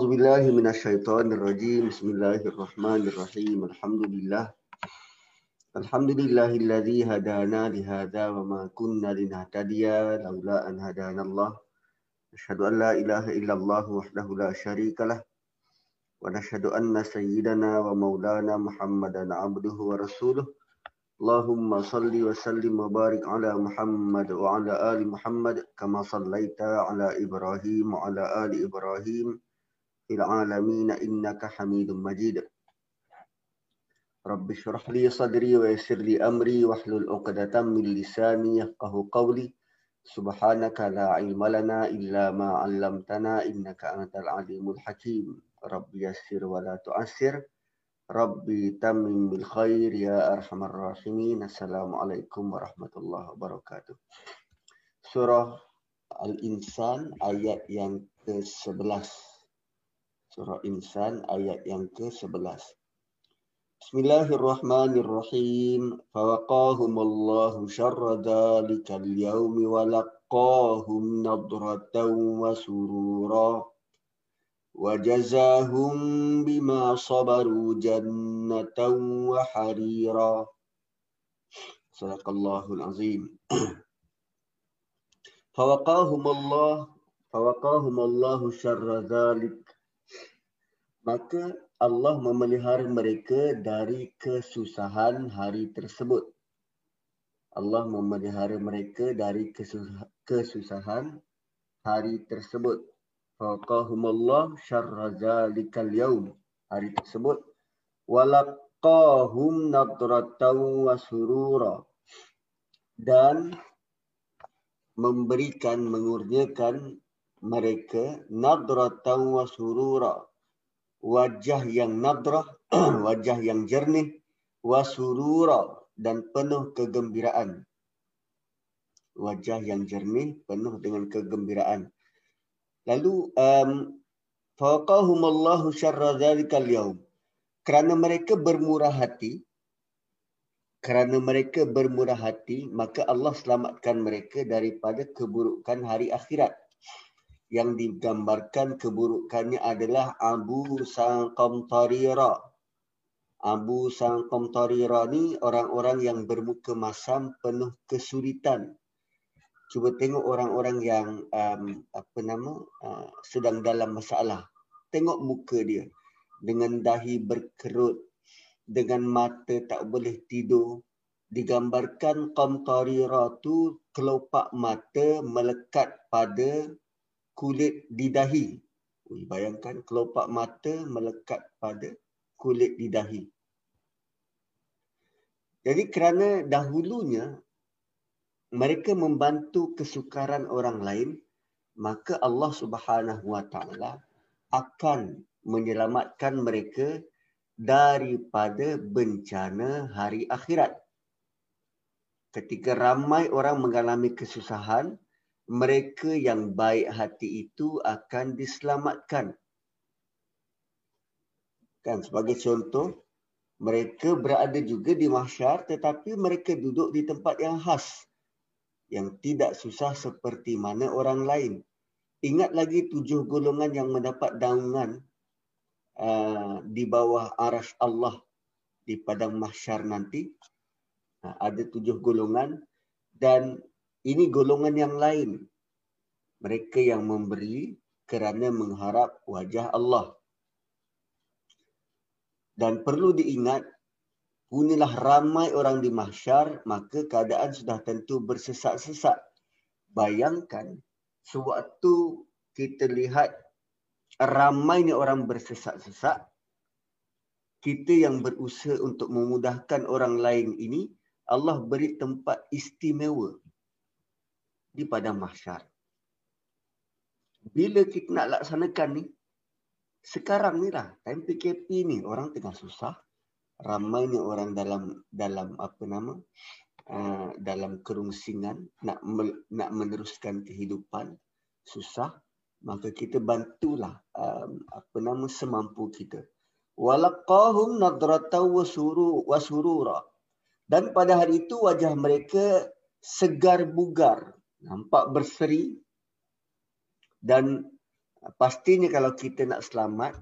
أعوذ بالله من الشيطان الرجيم. بسم الله الرحمن الرحيم. الحمد لله. الحمد لله الذي هدانا لهذا وما كنا لنهتدي لولا أن هدانا الله. أشهد أن لا إله إلا الله وحده لا شريك له. ونشهد أن سيدنا ومولانا محمدا عبده ورسوله. اللهم صل وسلم وبارك على محمد وعلى آل محمد كما صليت على إبراهيم وعلى آل إبراهيم. العالمين إنك حميد مجيد. رب اشرح لي صدري ويسر لي أمري واحلل عقدة من لساني يفقه قولي. سبحانك لا علم لنا إلا ما علمتنا إنك أنت العليم الحكيم. رب يسر ولا تعسر ربي تمم بالخير يا أرحم الراحمين. السلام عليكم ورحمة الله وبركاته. Surah Al-Insan ayat yang ke-11 Surah Insan ayat yang ke-11. Bismillahirrahmanirrahim. Fawaqahum Allah syarra dhalika al-yawm wa laqahum nadratan wa surura. Wa jazahum bima sabaru jannatan wa harira. Sadaqallahul azim. Fawaqahum Allah Fawaqahum Allah syarra dhalika maka Allah memelihara mereka dari kesusahan hari tersebut. Allah memelihara mereka dari kesusahan hari tersebut. Faqahumullah syarra zalikal yaum. Hari tersebut. Walaqahum nadratan wa surura. Dan memberikan, mengurniakan mereka nadratan wa surura wajah yang nadrah, wajah yang jernih, wasurura dan penuh kegembiraan. Wajah yang jernih, penuh dengan kegembiraan. Lalu, um, faqahum Allahu syarra dzalikal yaum. Kerana mereka bermurah hati, kerana mereka bermurah hati, maka Allah selamatkan mereka daripada keburukan hari akhirat yang digambarkan keburukannya adalah Abu Sangqam Tarira. Abu Sangqam Tarira ni orang-orang yang bermuka masam penuh kesulitan. Cuba tengok orang-orang yang um, apa nama uh, sedang dalam masalah. Tengok muka dia dengan dahi berkerut, dengan mata tak boleh tidur. Digambarkan Qamtarira tu kelopak mata melekat pada kulit di dahi. Ui, bayangkan kelopak mata melekat pada kulit di dahi. Jadi kerana dahulunya mereka membantu kesukaran orang lain, maka Allah Subhanahu Wa Taala akan menyelamatkan mereka daripada bencana hari akhirat. Ketika ramai orang mengalami kesusahan, mereka yang baik hati itu akan diselamatkan. Kan sebagai contoh, mereka berada juga di mahsyar tetapi mereka duduk di tempat yang khas yang tidak susah seperti mana orang lain. Ingat lagi tujuh golongan yang mendapat daungan uh, di bawah aras Allah di padang mahsyar nanti. Uh, ada tujuh golongan dan ini golongan yang lain. Mereka yang memberi kerana mengharap wajah Allah. Dan perlu diingat, punilah ramai orang di mahsyar, maka keadaan sudah tentu bersesak-sesak. Bayangkan, sewaktu kita lihat ramainya orang bersesak-sesak, kita yang berusaha untuk memudahkan orang lain ini, Allah beri tempat istimewa di padang mahsyar. Bila kita nak laksanakan ni, sekarang ni lah, time PKP ni, orang tengah susah. Ramai ni orang dalam dalam apa nama, uh, dalam kerungsingan, nak nak meneruskan kehidupan, susah. Maka kita bantulah um, apa nama semampu kita. Nadratau wasuru wasurura. Dan pada hari itu wajah mereka segar bugar, nampak berseri dan pastinya kalau kita nak selamat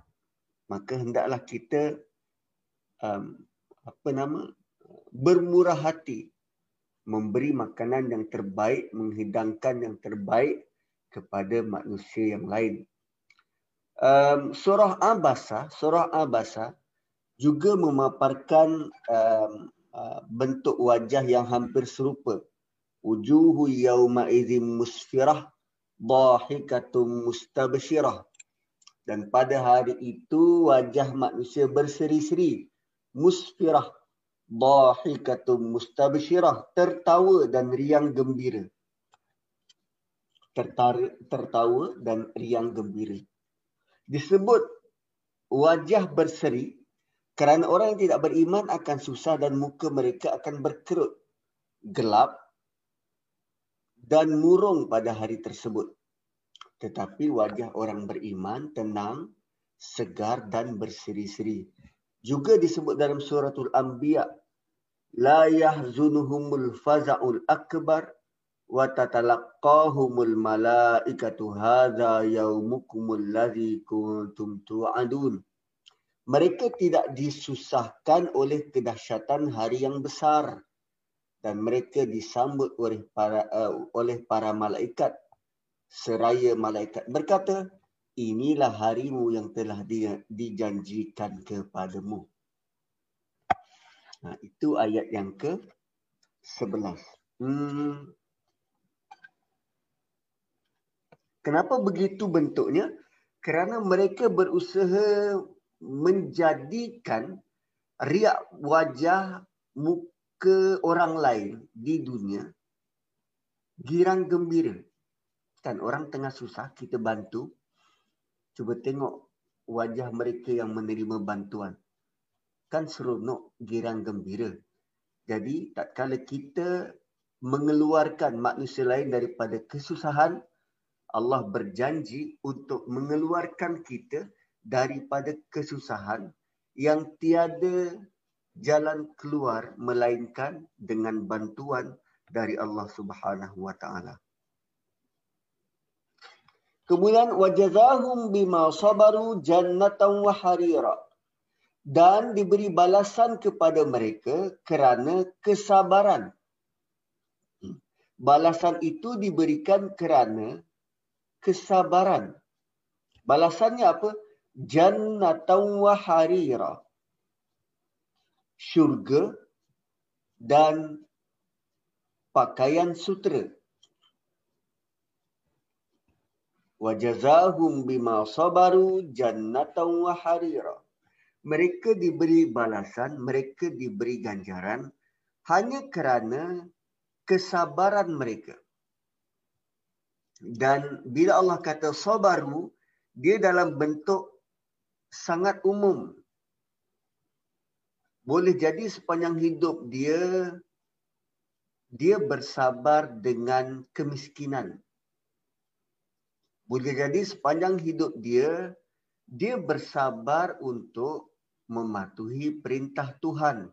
maka hendaklah kita um, apa nama bermurah hati memberi makanan yang terbaik menghidangkan yang terbaik kepada manusia yang lain. Um, surah abasa surah abasa juga memaparkan um, uh, bentuk wajah yang hampir serupa wujuhu yauma idzin musfirah dhahikatum mustabshirah. Dan pada hari itu wajah manusia berseri-seri. Musfirah dhahikatum mustabshirah. Tertawa dan riang gembira. Tertawa, tertawa dan riang gembira. Disebut wajah berseri kerana orang yang tidak beriman akan susah dan muka mereka akan berkerut. Gelap dan murung pada hari tersebut. Tetapi wajah orang beriman tenang, segar dan berseri-seri. Juga disebut dalam suratul Anbiya, la yahzunuhumul faza'ul akbar wa tatalaqqahumul malaikatu hadza yaumukumul ladzi kuntum tu'adun. Mereka tidak disusahkan oleh kedahsyatan hari yang besar dan mereka disambut oleh para uh, oleh para malaikat seraya malaikat. Berkata inilah harimu yang telah di, dijanjikan kepadamu. Nah itu ayat yang ke 11 hmm. kenapa begitu bentuknya? Kerana mereka berusaha menjadikan riak wajah muka ke orang lain di dunia girang gembira. Kan orang tengah susah kita bantu. Cuba tengok wajah mereka yang menerima bantuan. Kan seronok girang gembira. Jadi tak kala kita mengeluarkan manusia lain daripada kesusahan Allah berjanji untuk mengeluarkan kita daripada kesusahan yang tiada jalan keluar melainkan dengan bantuan dari Allah Subhanahu wa taala. Kemudian wajazahum bima sabaru jannatan wa harira. Dan diberi balasan kepada mereka kerana kesabaran. Balasan itu diberikan kerana kesabaran. Balasannya apa? Jannatan wa harira syurga dan pakaian sutera. Wajazahum bima sabaru jannatan wa harira. Mereka diberi balasan, mereka diberi ganjaran hanya kerana kesabaran mereka. Dan bila Allah kata sabaru, dia dalam bentuk sangat umum boleh jadi sepanjang hidup dia dia bersabar dengan kemiskinan. Boleh jadi sepanjang hidup dia dia bersabar untuk mematuhi perintah Tuhan.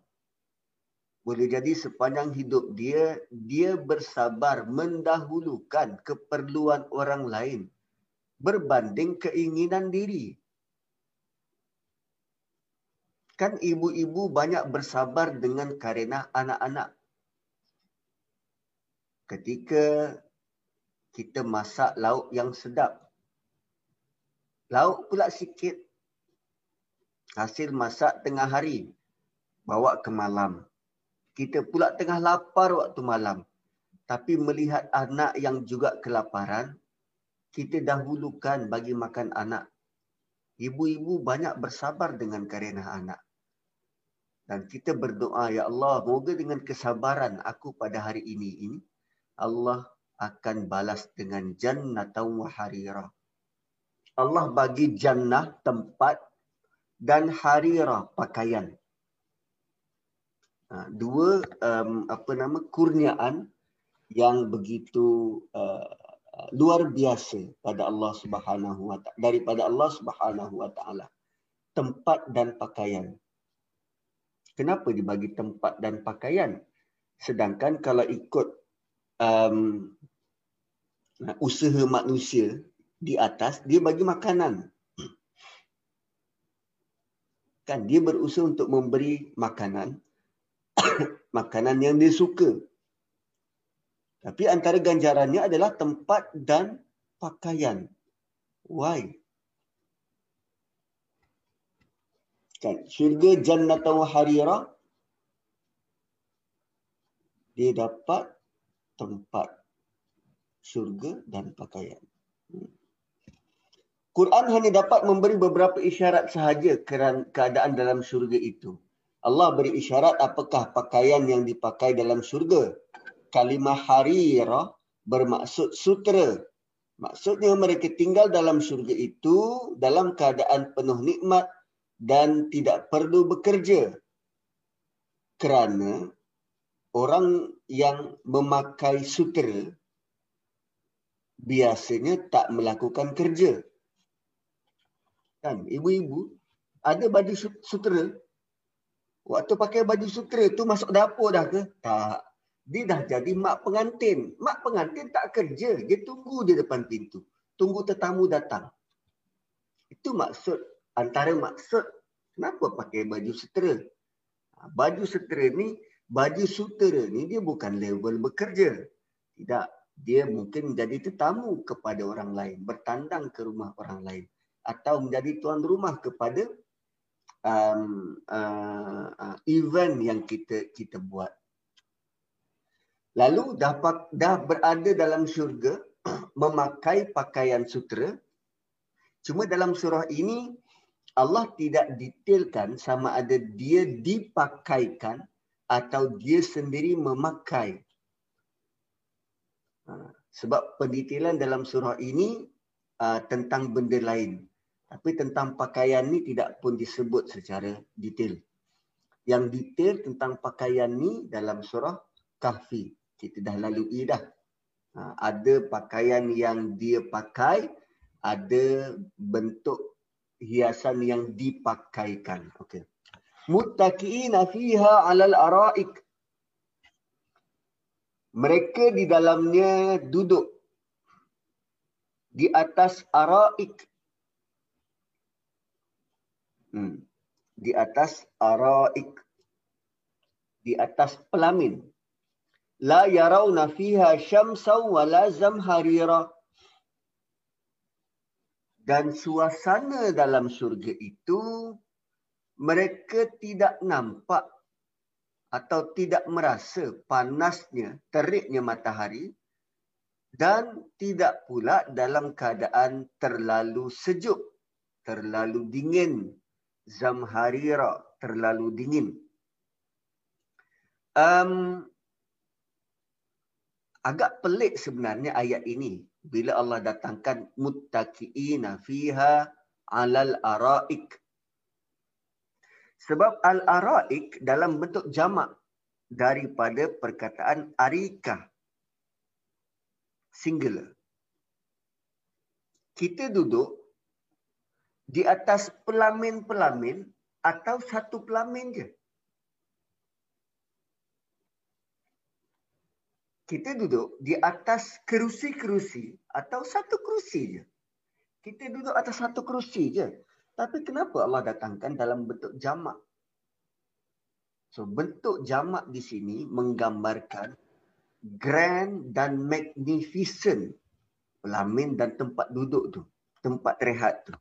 Boleh jadi sepanjang hidup dia dia bersabar mendahulukan keperluan orang lain berbanding keinginan diri. Kan ibu-ibu banyak bersabar dengan karena anak-anak. Ketika kita masak lauk yang sedap. Lauk pula sikit. Hasil masak tengah hari. Bawa ke malam. Kita pula tengah lapar waktu malam. Tapi melihat anak yang juga kelaparan, kita dahulukan bagi makan anak. Ibu-ibu banyak bersabar dengan karena anak. Dan kita berdoa, Ya Allah, moga dengan kesabaran aku pada hari ini, ini Allah akan balas dengan jannah wa harira. Allah bagi jannah tempat dan harira pakaian. Ha, dua um, apa nama kurniaan yang begitu uh, luar biasa pada Allah Subhanahu wa taala daripada Allah Subhanahu wa taala tempat dan pakaian kenapa dibagi tempat dan pakaian sedangkan kalau ikut um, usaha manusia di atas dia bagi makanan. Kan dia berusaha untuk memberi makanan makanan yang dia suka. Tapi antara ganjarannya adalah tempat dan pakaian. Why? Kan syurga jannatan harira dia dapat tempat syurga dan pakaian. Quran hanya dapat memberi beberapa isyarat sahaja keadaan dalam syurga itu. Allah beri isyarat apakah pakaian yang dipakai dalam syurga. Kalimah harira bermaksud sutera. Maksudnya mereka tinggal dalam syurga itu dalam keadaan penuh nikmat dan tidak perlu bekerja. Kerana orang yang memakai sutera biasanya tak melakukan kerja. Kan ibu-ibu ada baju sutera waktu pakai baju sutera tu masuk dapur dah ke? Tak. Dia dah jadi mak pengantin. Mak pengantin tak kerja. Dia tunggu di depan pintu. Tunggu tetamu datang. Itu maksud, antara maksud kenapa pakai baju sutera. Ha, baju sutera ni, baju sutera ni dia bukan level bekerja. Tidak dia mungkin menjadi tetamu kepada orang lain, bertandang ke rumah orang lain atau menjadi tuan rumah kepada um, uh, uh, event yang kita kita buat. Lalu dapat dah berada dalam syurga memakai pakaian sutera. Cuma dalam surah ini Allah tidak detailkan sama ada dia dipakaikan atau dia sendiri memakai Ha, sebab pendetailan dalam surah ini uh, tentang benda lain. Tapi tentang pakaian ni tidak pun disebut secara detail. Yang detail tentang pakaian ni dalam surah kahfi. Kita dah lalui dah. Uh, ada pakaian yang dia pakai, ada bentuk hiasan yang dipakaikan. Okay. Muttaqi'ina fiha 'alal ara'ik mereka di dalamnya duduk di atas araik. Hmm. Di atas araik. Di atas pelamin. La yarawna fiha syamsa wa la zamharira. Dan suasana dalam syurga itu mereka tidak nampak atau tidak merasa panasnya, teriknya matahari dan tidak pula dalam keadaan terlalu sejuk, terlalu dingin, zamharira, terlalu dingin. Um, agak pelik sebenarnya ayat ini bila Allah datangkan muttaqiina fiha alal araik sebab al-araik dalam bentuk jamak daripada perkataan arika. Singular. Kita duduk di atas pelamin-pelamin atau satu pelamin je. Kita duduk di atas kerusi-kerusi atau satu kerusi je. Kita duduk atas satu kerusi je. Tapi kenapa Allah datangkan dalam bentuk jamak? So bentuk jamak di sini menggambarkan grand dan magnificent pelamin dan tempat duduk tu, tempat rehat tu.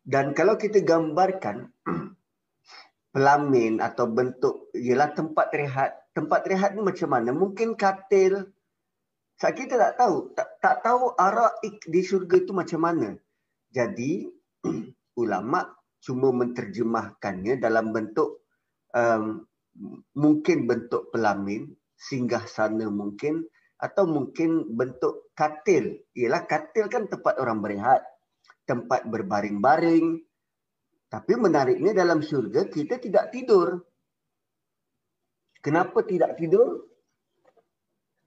Dan kalau kita gambarkan pelamin atau bentuk ialah tempat rehat, tempat rehat ni macam mana? Mungkin katil, sebab kita tak tahu, tak, tak tahu araik di syurga itu macam mana. Jadi, ulama cuma menterjemahkannya dalam bentuk um, mungkin bentuk pelamin, singgah sana mungkin atau mungkin bentuk katil. Ialah katil kan tempat orang berehat, tempat berbaring-baring. Tapi menariknya dalam syurga kita tidak tidur. Kenapa tidak tidur?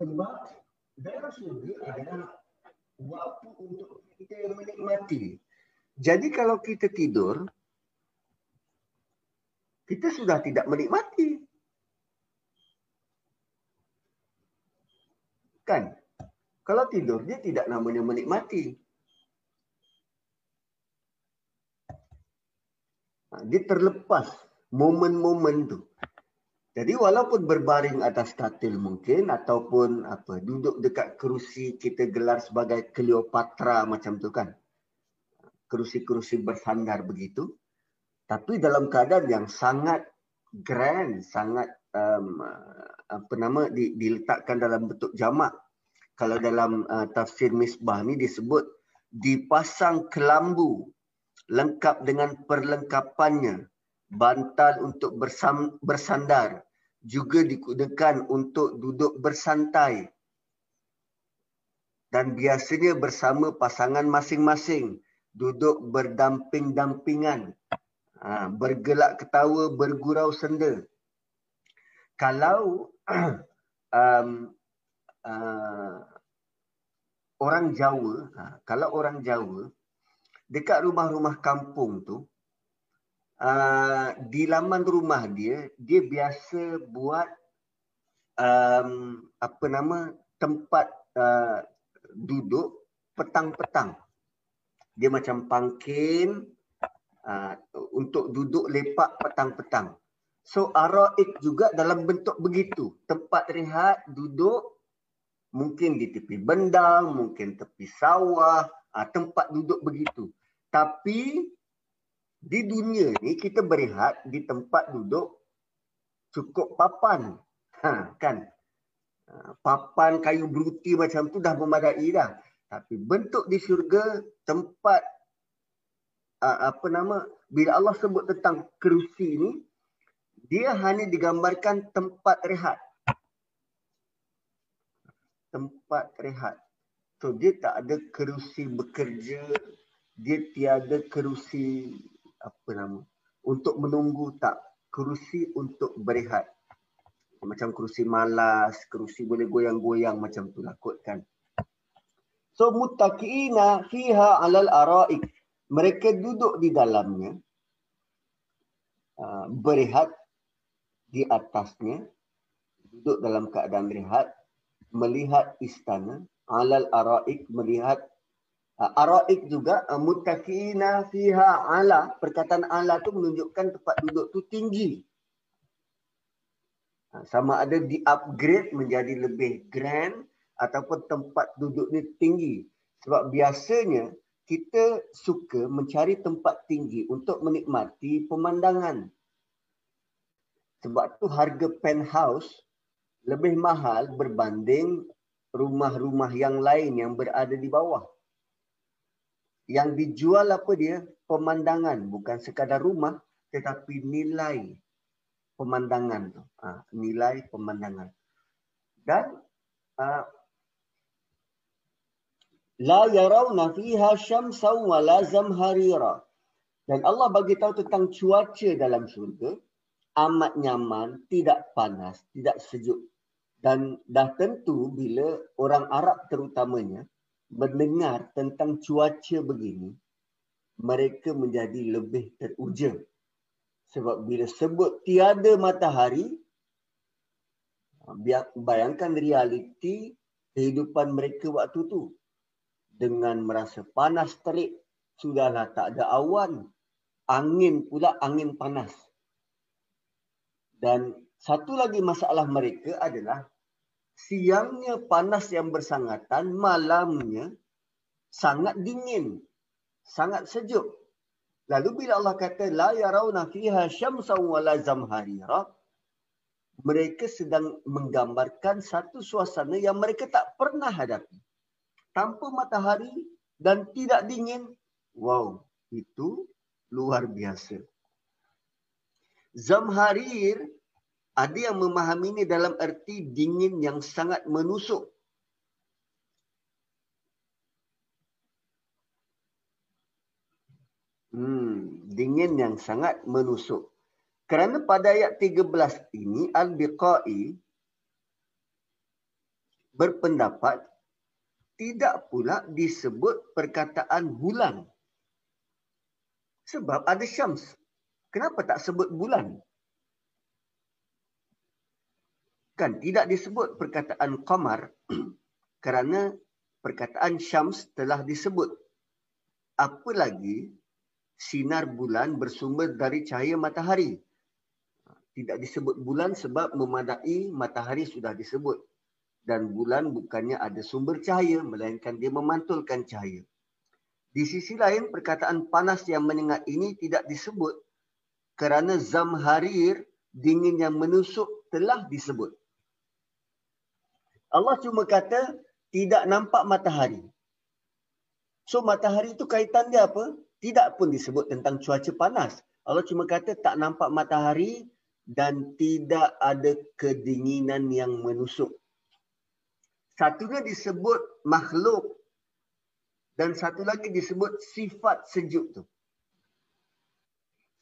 Sebab dalam syurga adalah waktu untuk kita menikmati. Jadi kalau kita tidur, kita sudah tidak menikmati. Kan? Kalau tidur, dia tidak namanya menikmati. Dia terlepas momen-momen tu. Jadi walaupun berbaring atas katil mungkin ataupun apa duduk dekat kerusi kita gelar sebagai Cleopatra macam tu kan. Kerusi-kerusi bersandar begitu. Tapi dalam keadaan yang sangat grand, sangat um, apa nama di, diletakkan dalam bentuk jamak. Kalau dalam uh, tafsir misbah ni disebut dipasang kelambu lengkap dengan perlengkapannya. Bantal untuk bersam, bersandar juga digunakan untuk duduk bersantai. Dan biasanya bersama pasangan masing-masing duduk berdamping-dampingan. Ha, bergelak ketawa bergurau senda. Kalau um, uh, orang Jawa ha, kalau orang Jawa dekat rumah-rumah kampung tu uh, di laman rumah dia dia biasa buat um, apa nama tempat uh, duduk petang-petang. Dia macam pangkin uh, untuk duduk lepak petang-petang. So araik juga dalam bentuk begitu. Tempat rehat duduk mungkin di tepi bendang mungkin tepi sawah uh, tempat duduk begitu tapi di dunia ni kita berehat di tempat duduk cukup papan. Ha, kan? Ha, papan kayu beruti macam tu dah memadai dah. Tapi bentuk di syurga tempat apa nama bila Allah sebut tentang kerusi ni dia hanya digambarkan tempat rehat. Tempat rehat. So dia tak ada kerusi bekerja, dia tiada kerusi apa nama untuk menunggu tak. Kerusi untuk berehat. Macam kerusi malas kerusi boleh goyang-goyang macam tu lah kot kan. So muttaqina fiha alal araik. Mereka duduk di dalamnya uh, berehat di atasnya duduk dalam keadaan berehat melihat istana alal araik melihat Araik juga uh, mutakina fiha ala perkataan ala tu menunjukkan tempat duduk tu tinggi. Uh, sama ada di upgrade menjadi lebih grand ataupun tempat duduk ni tinggi. Sebab biasanya kita suka mencari tempat tinggi untuk menikmati pemandangan. Sebab tu harga penthouse lebih mahal berbanding rumah-rumah yang lain yang berada di bawah yang dijual apa dia? Pemandangan bukan sekadar rumah tetapi nilai pemandangan tu. Ha, nilai pemandangan. Dan ha, la yarawna fiha syamsa wa la zamharira. Dan Allah bagi tahu tentang cuaca dalam syurga amat nyaman tidak panas tidak sejuk. Dan dah tentu bila orang Arab terutamanya mendengar tentang cuaca begini, mereka menjadi lebih teruja. Sebab bila sebut tiada matahari, bayangkan realiti kehidupan mereka waktu tu. Dengan merasa panas terik, sudahlah tak ada awan. Angin pula angin panas. Dan satu lagi masalah mereka adalah siangnya panas yang bersangatan, malamnya sangat dingin, sangat sejuk. Lalu bila Allah kata la yarawna fiha syamsan wala zamharira, mereka sedang menggambarkan satu suasana yang mereka tak pernah hadapi. Tanpa matahari dan tidak dingin. Wow, itu luar biasa. Zamharir ada yang memahami ini dalam erti dingin yang sangat menusuk. Hmm, dingin yang sangat menusuk. Kerana pada ayat 13 ini Al-Biqai berpendapat tidak pula disebut perkataan bulan. Sebab ada syams. Kenapa tak sebut bulan? Kan tidak disebut perkataan qamar kerana perkataan syams telah disebut. Apa lagi sinar bulan bersumber dari cahaya matahari. Tidak disebut bulan sebab memadai matahari sudah disebut. Dan bulan bukannya ada sumber cahaya melainkan dia memantulkan cahaya. Di sisi lain perkataan panas yang menyengat ini tidak disebut kerana zamharir dingin yang menusuk telah disebut. Allah cuma kata tidak nampak matahari. So matahari itu kaitan dia apa? tidak pun disebut tentang cuaca panas. Allah cuma kata tak nampak matahari dan tidak ada kedinginan yang menusuk. Satunya disebut makhluk dan satu lagi disebut sifat sejuk tu.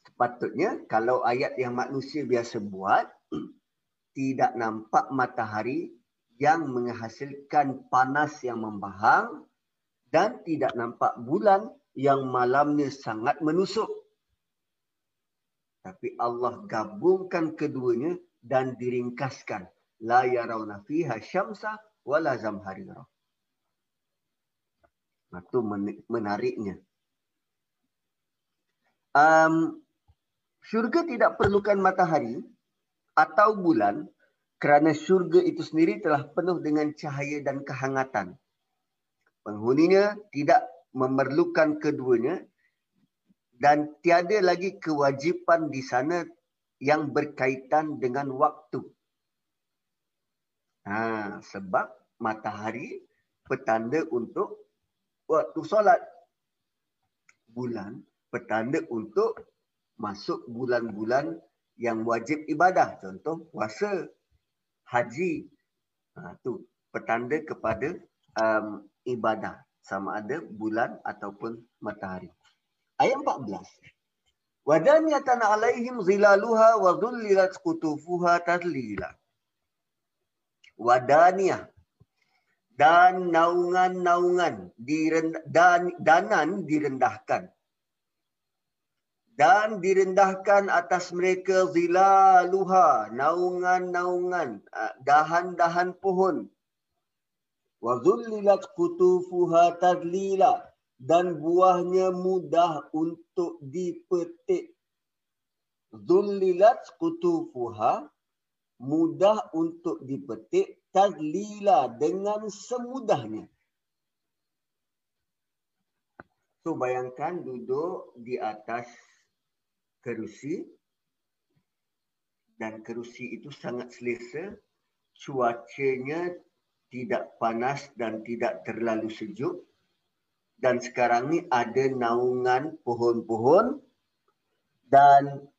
Sepatutnya kalau ayat yang manusia biasa buat tidak nampak matahari yang menghasilkan panas yang membahang dan tidak nampak bulan yang malamnya sangat menusuk. Tapi Allah gabungkan keduanya dan diringkaskan. La yarawna fiha syamsa wala zamharira. Itu menariknya. Um, syurga tidak perlukan matahari atau bulan kerana syurga itu sendiri telah penuh dengan cahaya dan kehangatan. Penghuninya tidak memerlukan keduanya dan tiada lagi kewajipan di sana yang berkaitan dengan waktu. Ha, sebab matahari petanda untuk waktu solat. Bulan petanda untuk masuk bulan-bulan yang wajib ibadah. Contoh puasa, haji. Ha, tu petanda kepada um, ibadah sama ada bulan ataupun matahari. Ayat 14. Wadaniyatan alaihim zilaluha wa dhullilat qutufuha tadlila. Wadaniyah dan naungan-naungan direndah, dan danan direndahkan dan direndahkan atas mereka zilaluha naungan-naungan ah, dahan-dahan pohon. Wa dhullilat qutufuha tadlila dan buahnya mudah untuk dipetik. Dhullilat qutufuha mudah untuk dipetik tadlila dengan semudahnya. So bayangkan duduk di atas kerusi dan kerusi itu sangat selesa cuacanya tidak panas dan tidak terlalu sejuk. Dan sekarang ni ada naungan pohon-pohon dan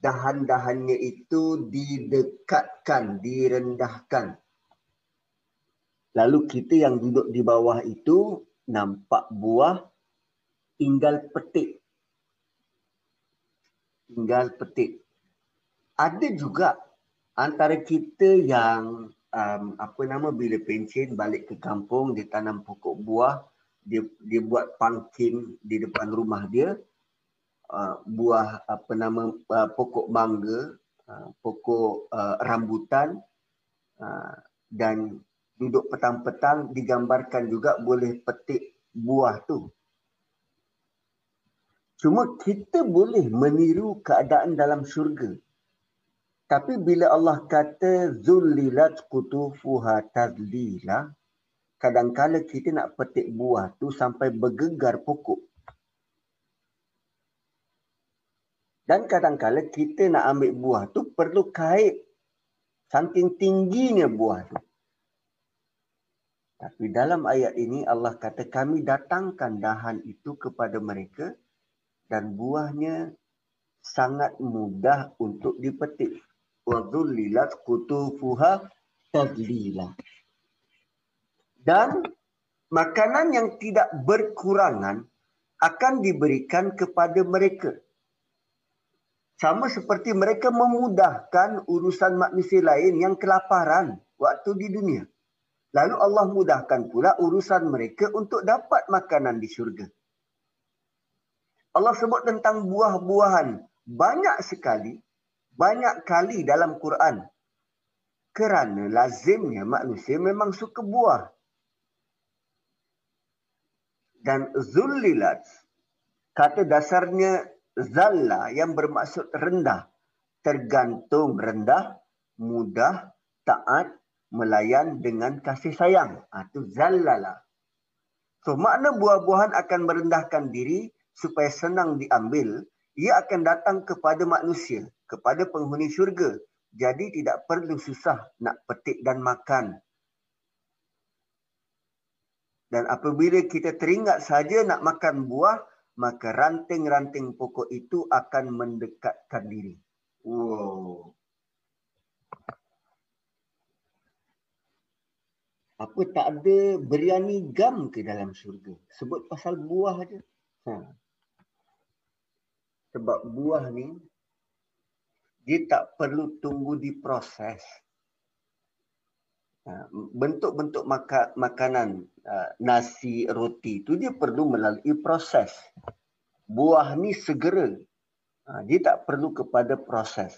dahan-dahannya itu didekatkan, direndahkan. Lalu kita yang duduk di bawah itu nampak buah tinggal petik. Tinggal petik. Ada juga antara kita yang um, apa nama bila pencen balik ke kampung dia tanam pokok buah dia dia buat pumpkin di depan rumah dia uh, buah apa nama uh, pokok mangga uh, pokok uh, rambutan uh, dan duduk petang-petang digambarkan juga boleh petik buah tu cuma kita boleh meniru keadaan dalam syurga tapi bila Allah kata zullilat kutufuha tadlila, kadang-kala kita nak petik buah tu sampai bergegar pokok. Dan kadang-kala kita nak ambil buah tu perlu kait saking tingginya buah tu. Tapi dalam ayat ini Allah kata kami datangkan dahan itu kepada mereka dan buahnya sangat mudah untuk dipetik wa dhullilat qutufuha tadlila. Dan makanan yang tidak berkurangan akan diberikan kepada mereka. Sama seperti mereka memudahkan urusan manusia lain yang kelaparan waktu di dunia. Lalu Allah mudahkan pula urusan mereka untuk dapat makanan di syurga. Allah sebut tentang buah-buahan. Banyak sekali banyak kali dalam Quran. Kerana lazimnya manusia memang suka buah. Dan zullilat kata dasarnya zalla yang bermaksud rendah. Tergantung rendah mudah taat melayan dengan kasih sayang. Itu ha, zallala so makna buah-buahan akan merendahkan diri supaya senang diambil ia akan datang kepada manusia kepada penghuni syurga jadi tidak perlu susah nak petik dan makan dan apabila kita teringat saja nak makan buah, maka ranting-ranting pokok itu akan mendekatkan diri. Wow. Apa tak ada beriani gam ke dalam syurga? Sebut pasal buah aja. Ha. Sebab buah ni dia tak perlu tunggu diproses. Ha, bentuk-bentuk maka, makanan uh, nasi roti tu dia perlu melalui proses. Buah ni segera. Uh, dia tak perlu kepada proses.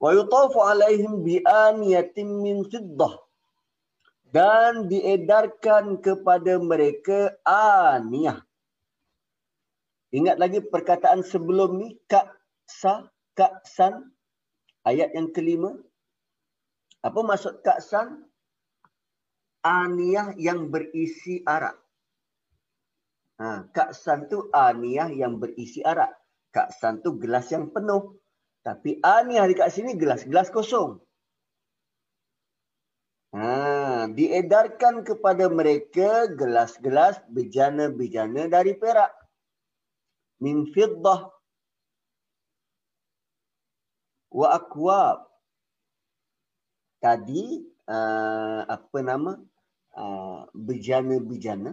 Wa yutafu alaihim bi aniyatin min fiddah. Dan diedarkan kepada mereka aniyah ingat lagi perkataan sebelum ni kaksa kaksan ayat yang kelima apa maksud kaksan aniyah yang berisi arak. Ha, kaksan tu aniyah yang berisi arak. Kaksan tu gelas yang penuh. Tapi aniyah dekat sini gelas-gelas kosong. Ha, diedarkan kepada mereka gelas-gelas bejana-bejana dari perak. Min fiddah. Wa akwab. Tadi uh, apa nama Ah, bejana-bejana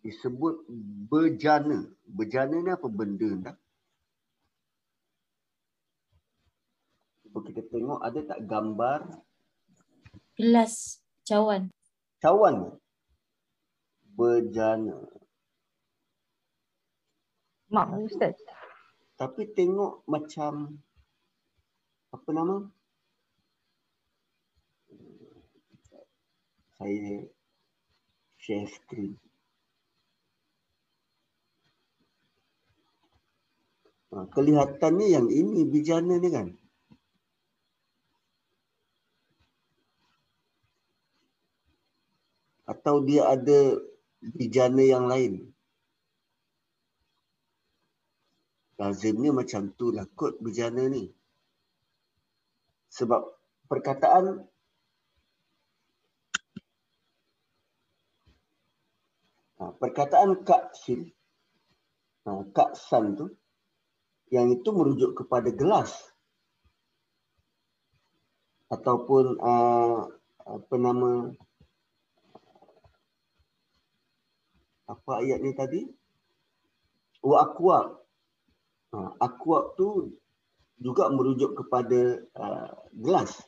disebut bejana. Bejana ni apa benda tak? Cuba kita tengok ada tak gambar gelas cawan. Cawan. Bejana. Mak Ustaz. Tapi tengok macam apa nama? saya share screen. Ha, kelihatannya yang ini bijana ni kan. Atau dia ada bijana yang lain. Lazimnya macam tu lah kot bijana ni. Sebab perkataan Ha, perkataan Kak Sil, ha, Kak San tu, yang itu merujuk kepada gelas. Ataupun uh, apa nama, apa ayat ni tadi? Wa akwab. Ha, akwab tu juga merujuk kepada uh, gelas.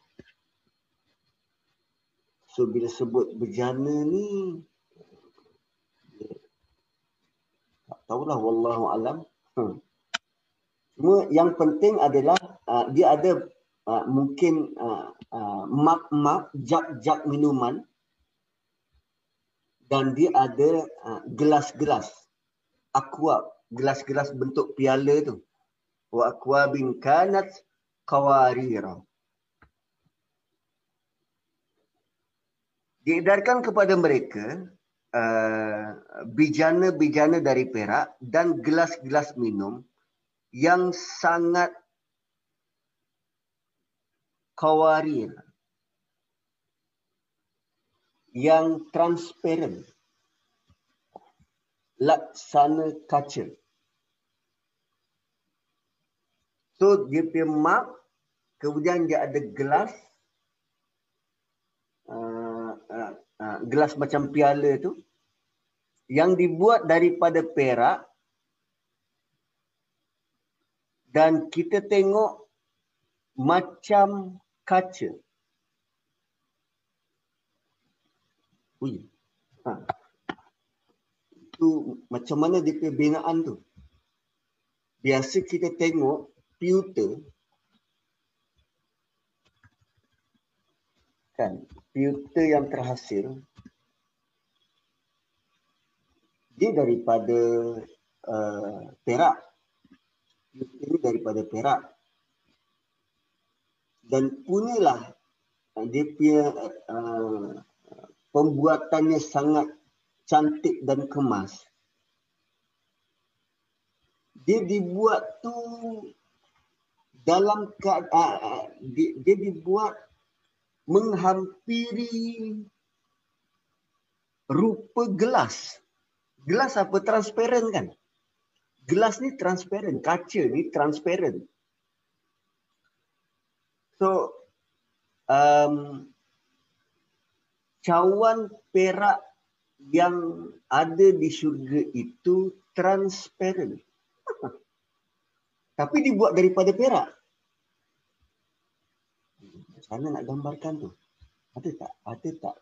So bila sebut bejana ni tahulah wallahu alam. Hmm. Cuma yang penting adalah uh, dia ada uh, mungkin uh, uh, mak-mak jak-jak minuman dan dia ada uh, gelas-gelas aqua gelas-gelas bentuk piala tu. Wa bin kanat qawarira. Diedarkan kepada mereka Uh, bijana-bijana dari perak dan gelas-gelas minum yang sangat kawarir yang transparent. Laksana kaca so dia punya mark kemudian dia ada gelas Ha, gelas macam piala tu yang dibuat daripada perak dan kita tengok macam kaca. Ui. Ha. Itu macam mana dia binaan tu? Biasa kita tengok pewter kan filter yang terhasil Dia daripada uh, perak. Ini daripada perak. Dan punyalah uh, dia punya uh, pembuatannya sangat cantik dan kemas. Dia dibuat tu dalam keadaan dia, dia dibuat menghampiri rupa gelas. Gelas apa transparent kan? Gelas ni transparent, kaca ni transparent. So um, cawan perak yang ada di syurga itu transparent. Tapi dibuat daripada perak. Sana nak gambarkan tu. Ada tak? Ada tak?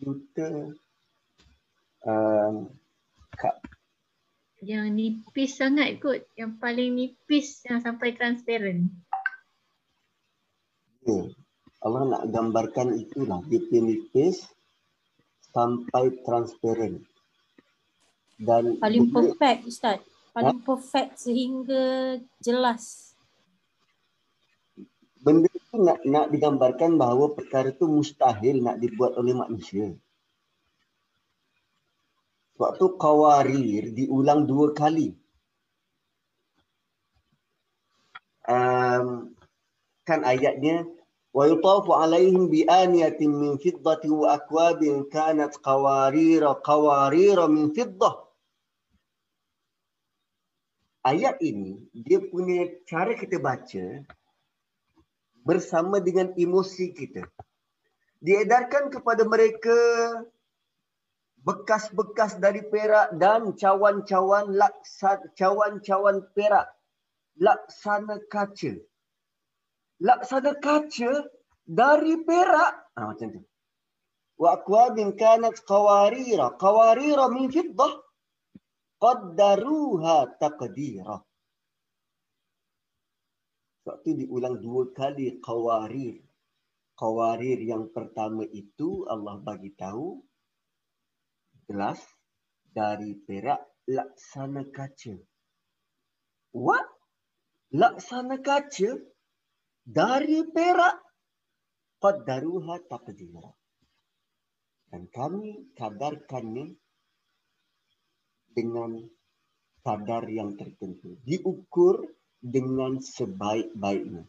Kita um, kak. Yang nipis sangat kot. Yang paling nipis yang sampai transparent. Ya. Allah nak gambarkan itulah. Dia nipis sampai transparent. Dan paling perfect Ustaz. Paling ha? perfect sehingga jelas. Benda itu nak, nak digambarkan bahawa perkara itu mustahil nak dibuat oleh manusia. Waktu kawarir diulang dua kali. Um, kan ayatnya wa yutafu alaihim bi aniyatin min fiddati wa akwabin kanat qawarir qawarir min fiddah ayat ini dia punya cara kita baca bersama dengan emosi kita. Diedarkan kepada mereka bekas-bekas dari perak dan cawan-cawan laksana cawan-cawan perak. Laksana kaca. Laksana kaca dari perak. Ah macam tu. Wa aqwabin kanat qawarira. Qawarira min fiddah qaddaruha taqdira sebab tu diulang dua kali qawarir qawarir yang pertama itu Allah bagi tahu gelas dari perak laksana kaca. What? Laksana kaca dari perak qaddaruha taqdira. Dan kami kadarkannya dengan kadar yang tertentu. Diukur dengan sebaik-baiknya.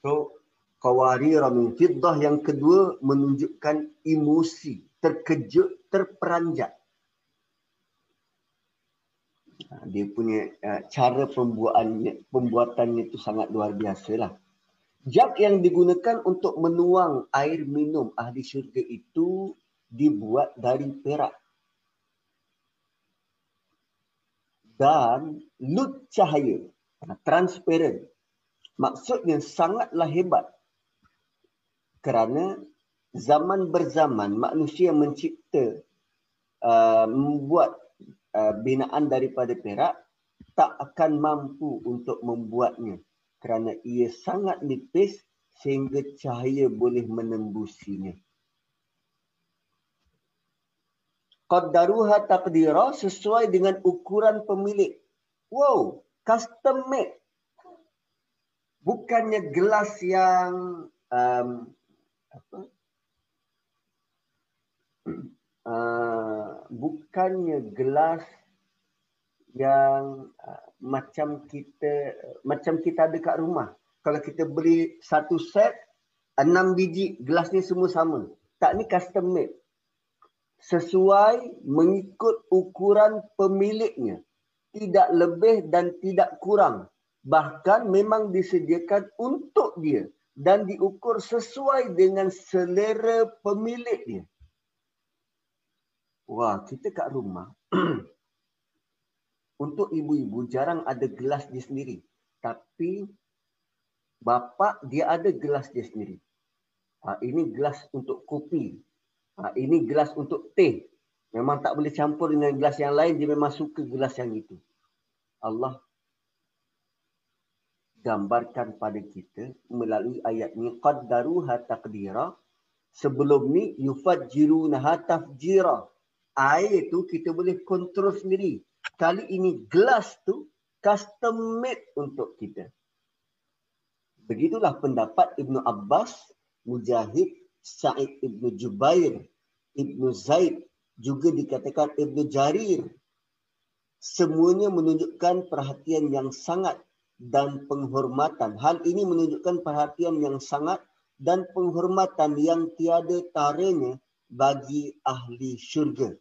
So, Qawarira min fiddah yang kedua menunjukkan emosi, terkejut, terperanjat. Ha, dia punya uh, cara pembuatannya, pembuatannya itu sangat luar biasa lah. Jak yang digunakan untuk menuang air minum ahli syurga itu dibuat dari perak. Dan lut cahaya, transparent. Maksudnya sangatlah hebat kerana zaman berzaman manusia mencipta uh, membuat uh, binaan daripada perak tak akan mampu untuk membuatnya kerana ia sangat nipis sehingga cahaya boleh menembusinya. Qaddaruha taqdira sesuai dengan ukuran pemilik. Wow, custom made. Bukannya gelas yang um, apa uh, bukannya gelas yang uh, macam kita macam kita ada kat rumah kalau kita beli satu set enam biji gelas ni semua sama tak ni custom made sesuai mengikut ukuran pemiliknya tidak lebih dan tidak kurang bahkan memang disediakan untuk dia dan diukur sesuai dengan selera pemiliknya. Wah, kita kat rumah. Untuk ibu-ibu jarang ada gelas dia sendiri. Tapi bapa dia ada gelas dia sendiri. Ha, ini gelas untuk kopi. Ha, ini gelas untuk teh. Memang tak boleh campur dengan gelas yang lain. Dia memang suka gelas yang itu. Allah gambarkan pada kita melalui ayat ini qaddaruha taqdira Sebelum ni yufajjiruna tafjira. Air tu kita boleh kontrol sendiri. Kali ini gelas tu custom made untuk kita. Begitulah pendapat Ibnu Abbas, Mujahid, Sa'id Ibnu Jubair, Ibnu Zaid, juga dikatakan Ibnu Jarir. Semuanya menunjukkan perhatian yang sangat dan penghormatan. Hal ini menunjukkan perhatian yang sangat dan penghormatan yang tiada taranya bagi ahli syurga.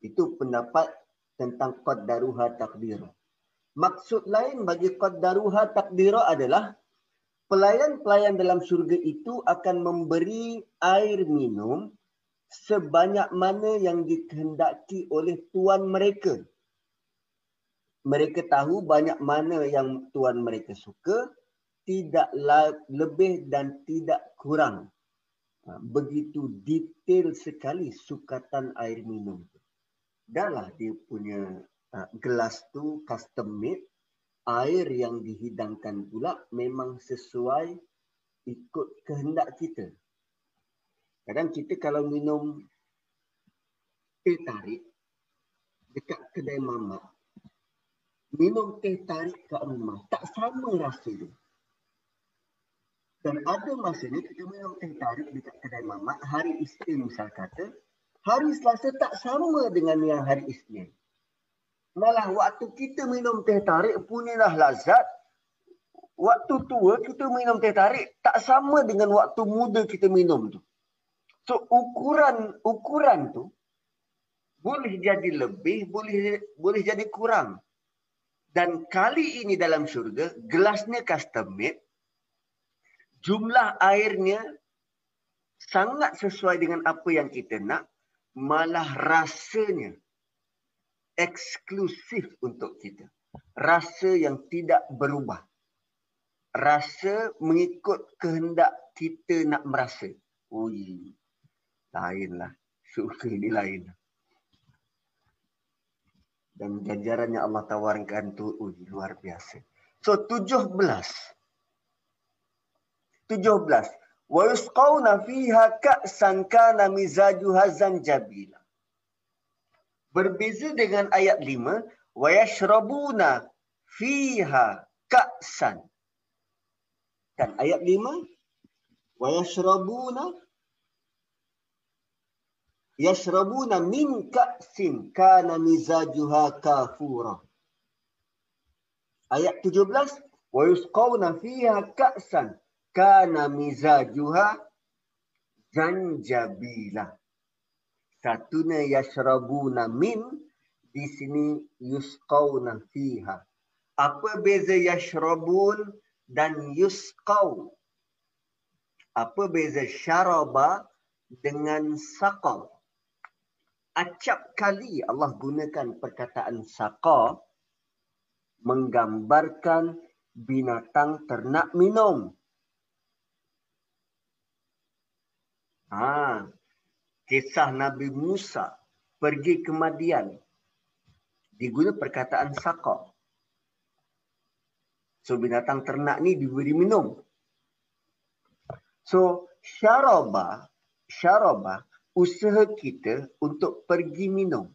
Itu pendapat tentang qaddaruha takdira. Maksud lain bagi qaddaruha takdira adalah pelayan-pelayan dalam syurga itu akan memberi air minum sebanyak mana yang dikehendaki oleh tuan mereka. Mereka tahu banyak mana yang tuan mereka suka, tidak lebih dan tidak kurang. Ha, begitu detail sekali sukatan air minum dahlah dia punya uh, gelas tu custom made air yang dihidangkan pula memang sesuai ikut kehendak kita kadang kita kalau minum teh tarik dekat kedai mama minum teh tarik kat rumah tak sama rasa dia dan ada masanya kita minum teh tarik dekat kedai mama hari Isnin misal kata hari Selasa tak sama dengan yang hari Isnin. Malah waktu kita minum teh tarik punyalah lazat. Waktu tua kita minum teh tarik tak sama dengan waktu muda kita minum tu. So ukuran ukuran tu boleh jadi lebih, boleh boleh jadi kurang. Dan kali ini dalam syurga, gelasnya custom made, jumlah airnya sangat sesuai dengan apa yang kita nak malah rasanya eksklusif untuk kita. Rasa yang tidak berubah. Rasa mengikut kehendak kita nak merasa. Ui, lainlah. Syurga ini lain. Dan ganjarannya Allah tawarkan tu ui, luar biasa. So, tujuh belas. Tujuh belas yusqawna fiha ka'san kana mizajuha zanjabila. Berbeza dengan ayat 5, wa yashrabuna fiha ka'san. Kan ayat 5 wa yashrabuna yashrabuna min ka'sin kana mizajuha kafura. Ayat 17 wa yusqawna fiha ka'san kana mizajuha zanjabila. Satuna yashrabuna min di sini yusqawna fiha. Apa beza yashrabun dan yusqaw? Apa beza syaraba dengan saqa? Acap kali Allah gunakan perkataan saqa menggambarkan binatang ternak minum. Ha, kisah Nabi Musa pergi ke Madian. Diguna perkataan sakok. So binatang ternak ni diberi minum. So syaraba, syaraba usaha kita untuk pergi minum.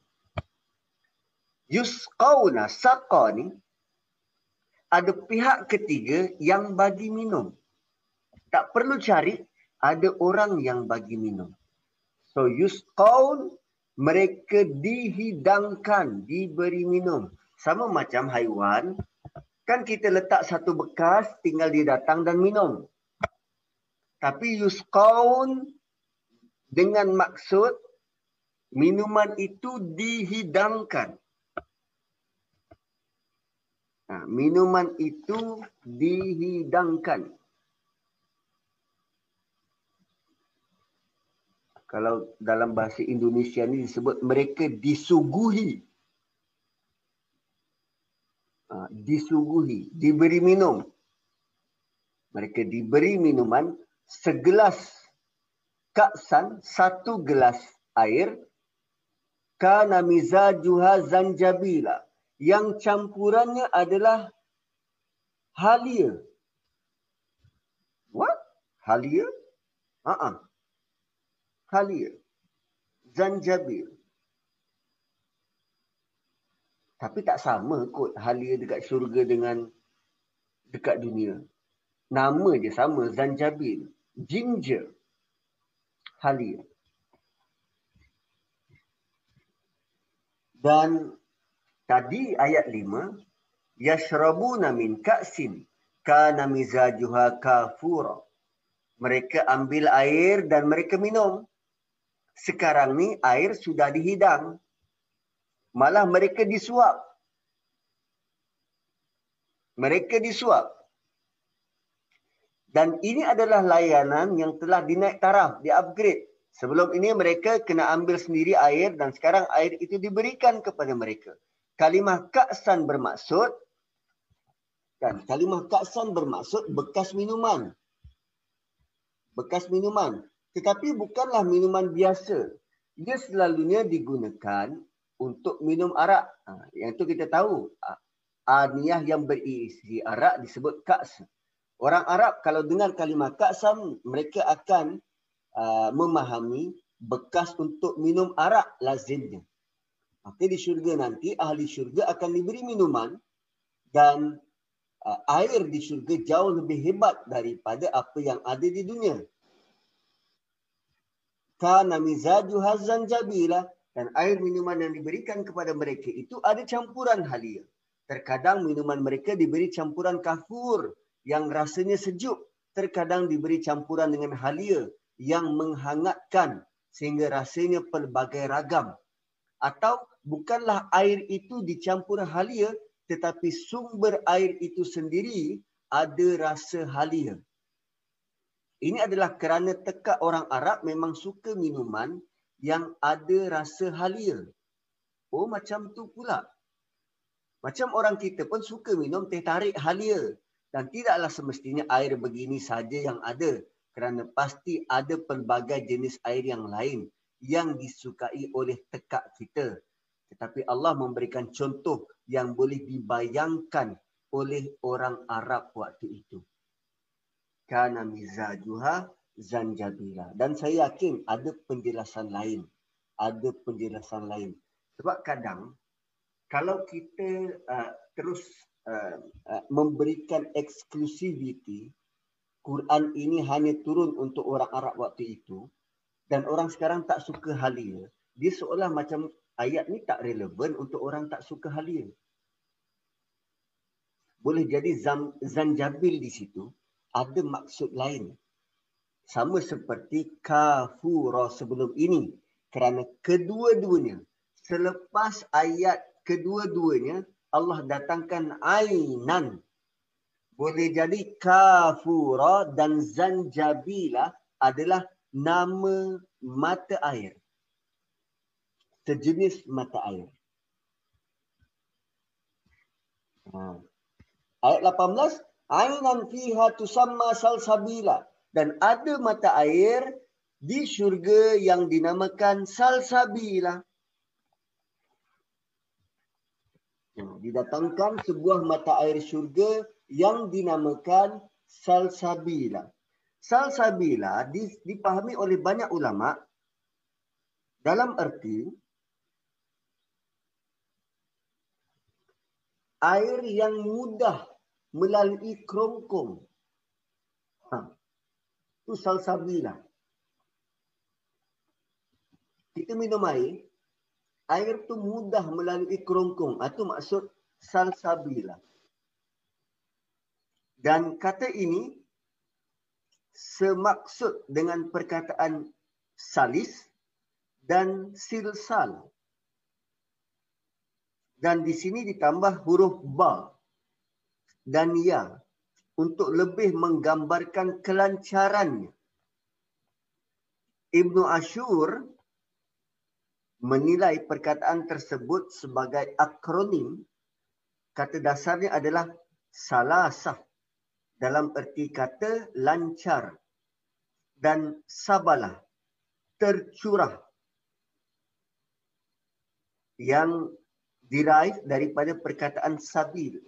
Yusqawna saqa ni ada pihak ketiga yang bagi minum. Tak perlu cari ada orang yang bagi minum. So yusqaun mereka dihidangkan, diberi minum. Sama macam haiwan, kan kita letak satu bekas tinggal dia datang dan minum. Tapi yusqaun dengan maksud minuman itu dihidangkan. Nah, minuman itu dihidangkan. Kalau dalam bahasa Indonesia ni disebut mereka disuguhi. Ha, disuguhi diberi minum. Mereka diberi minuman segelas kaksan satu gelas air kana mizajuha zanjabila. Yang campurannya adalah halia. Halia? Ha-ha. Halia. Zanjabil. Tapi tak sama kot halia dekat syurga dengan dekat dunia. Nama je sama, Zanjabil. Ginger. Halia. Dan tadi ayat lima, yashrabuna min ka'sin kana mizajuha kafura. Mereka ambil air dan mereka minum. Sekarang ni air sudah dihidang. Malah mereka disuap. Mereka disuap. Dan ini adalah layanan yang telah dinaik taraf, di upgrade. Sebelum ini mereka kena ambil sendiri air dan sekarang air itu diberikan kepada mereka. Kalimah kaksan bermaksud kan kalimah kaksan bermaksud bekas minuman. Bekas minuman. Tetapi bukanlah minuman biasa. Dia selalunya digunakan untuk minum arak. Ha, yang itu kita tahu. Aniyah yang berisi arak disebut kaks. Orang Arab kalau dengar kalimah kaksan, mereka akan Uh, memahami bekas untuk minum arak lazimnya. Maka di syurga nanti ahli syurga akan diberi minuman dan uh, air di syurga jauh lebih hebat daripada apa yang ada di dunia. Kana mizaju hazan jabila dan air minuman yang diberikan kepada mereka itu ada campuran halia. Terkadang minuman mereka diberi campuran kafur yang rasanya sejuk. Terkadang diberi campuran dengan halia yang menghangatkan sehingga rasanya pelbagai ragam. Atau bukanlah air itu dicampur halia tetapi sumber air itu sendiri ada rasa halia. Ini adalah kerana tekak orang Arab memang suka minuman yang ada rasa halia. Oh macam tu pula. Macam orang kita pun suka minum teh tarik halia. Dan tidaklah semestinya air begini saja yang ada kerana pasti ada pelbagai jenis air yang lain yang disukai oleh tekak kita. Tetapi Allah memberikan contoh yang boleh dibayangkan oleh orang Arab waktu itu. Kana mizajuha zanjabila. Dan saya yakin ada penjelasan lain. Ada penjelasan lain. Sebab kadang kalau kita uh, terus uh, uh, memberikan eksklusiviti Quran ini hanya turun untuk orang Arab waktu itu dan orang sekarang tak suka halia, dia seolah macam ayat ni tak relevan untuk orang tak suka halia. Boleh jadi zam, zanjabil di situ ada maksud lain. Sama seperti kafura sebelum ini. Kerana kedua-duanya, selepas ayat kedua-duanya, Allah datangkan ainan boleh jadi kafura dan zanjabila adalah nama mata air. Sejenis mata air. Ha. Ayat 18. Ainan fiha tusamma salsabila. Dan ada mata air di syurga yang dinamakan salsabila. Didatangkan sebuah mata air syurga yang dinamakan salsabila. Salsabila dipahami oleh banyak ulama dalam erti air yang mudah melalui kerongkong. Ha. Itu salsabila. Kita minum air, air tu mudah melalui kerongkong. Itu maksud salsabila. Dan kata ini semaksud dengan perkataan salis dan silsal. Dan di sini ditambah huruf ba dan ya untuk lebih menggambarkan kelancarannya. Ibnu Ashur menilai perkataan tersebut sebagai akronim. Kata dasarnya adalah salasah dalam erti kata lancar dan sabalah tercurah yang diraih daripada perkataan sabil.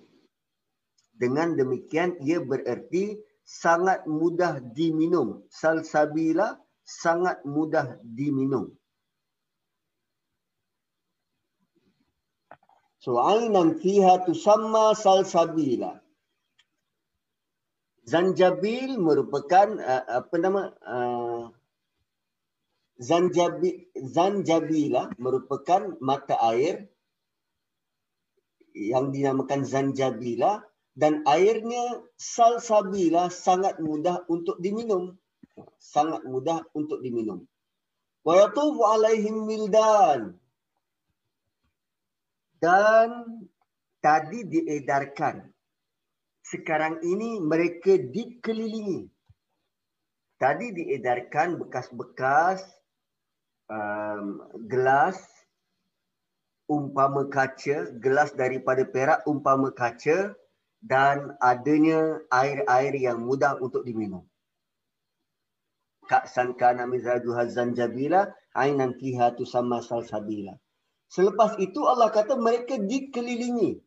Dengan demikian ia bererti sangat mudah diminum. Salsabila sangat mudah diminum. So ainan fiha tusamma salsabila. Zanjabil merupakan uh, apa nama uh, zanjabil zanjabila merupakan mata air yang dinamakan zanjabila dan airnya salsabila sangat mudah untuk diminum. Sangat mudah untuk diminum. Wa yatufu alaihim wildan. Dan tadi diedarkan. Sekarang ini mereka dikelilingi. Tadi diedarkan bekas-bekas um, gelas umpama kaca, gelas daripada perak umpama kaca dan adanya air-air yang mudah untuk diminum. Kak sankana mizaju hazan jabila ainan fiha tusamma salsabila. Selepas itu Allah kata mereka dikelilingi.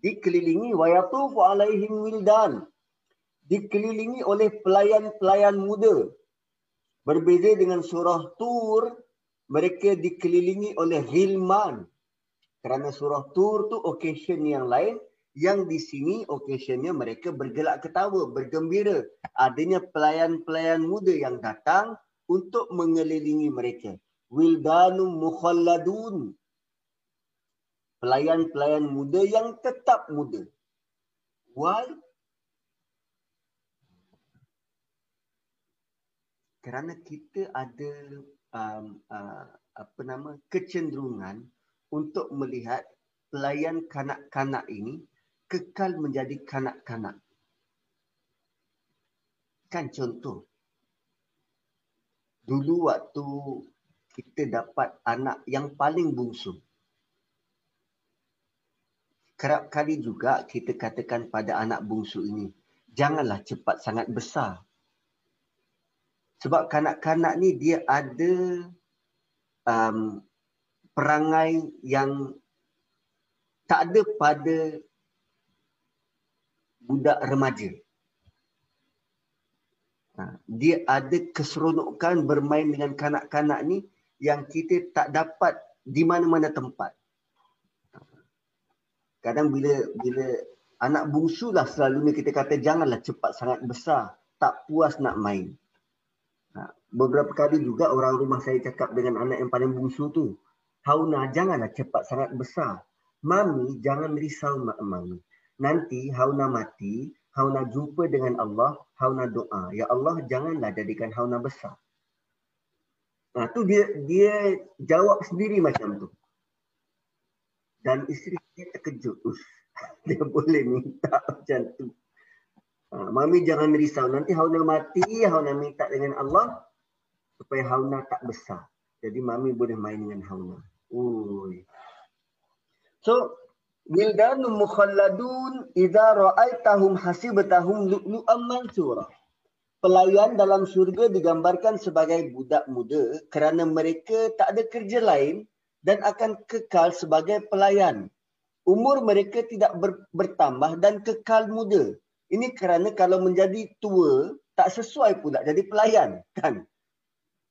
Dikelilingi wa yatufu alaihim wildan. Dikelilingi oleh pelayan-pelayan muda. Berbeza dengan surah Tur mereka dikelilingi oleh Hilman. Kerana surah Tur tu occasion yang lain. Yang di sini occasionnya mereka bergelak ketawa, bergembira. Adanya pelayan-pelayan muda yang datang untuk mengelilingi mereka. Wildanum mukhalladun. Pelayan-pelayan muda yang tetap muda. Why? Kerana kita ada um, uh, apa nama kecenderungan untuk melihat pelayan kanak-kanak ini kekal menjadi kanak-kanak. Kan contoh. Dulu waktu kita dapat anak yang paling bungsu. Kerap kali juga kita katakan pada anak bungsu ini, janganlah cepat sangat besar. Sebab kanak-kanak ni dia ada um, perangai yang tak ada pada budak remaja. Ha, dia ada keseronokan bermain dengan kanak-kanak ni yang kita tak dapat di mana-mana tempat. Kadang bila bila anak bungsu lah selalunya kita kata janganlah cepat sangat besar. Tak puas nak main. Ha, beberapa kali juga orang rumah saya cakap dengan anak yang paling bungsu tu. Hauna janganlah cepat sangat besar. Mami jangan risau mak mami. Nanti Hauna mati, Hauna jumpa dengan Allah, Hauna doa. Ya Allah janganlah jadikan Hauna besar. Nah tu dia dia jawab sendiri macam tu. Dan isteri dia terkejut. Ush, dia boleh minta macam tu. Ha, mami jangan risau. Nanti Hauna mati, Hauna minta dengan Allah supaya Hauna tak besar. Jadi mami boleh main dengan Hauna. Ui. So, Wildan mukhalladun idza ra'aitahum hasibatahum lu'lu'an mansura. Pelayan dalam syurga digambarkan sebagai budak muda kerana mereka tak ada kerja lain dan akan kekal sebagai pelayan. Umur mereka tidak ber, bertambah dan kekal muda. Ini kerana kalau menjadi tua, tak sesuai pula jadi pelayan. kan?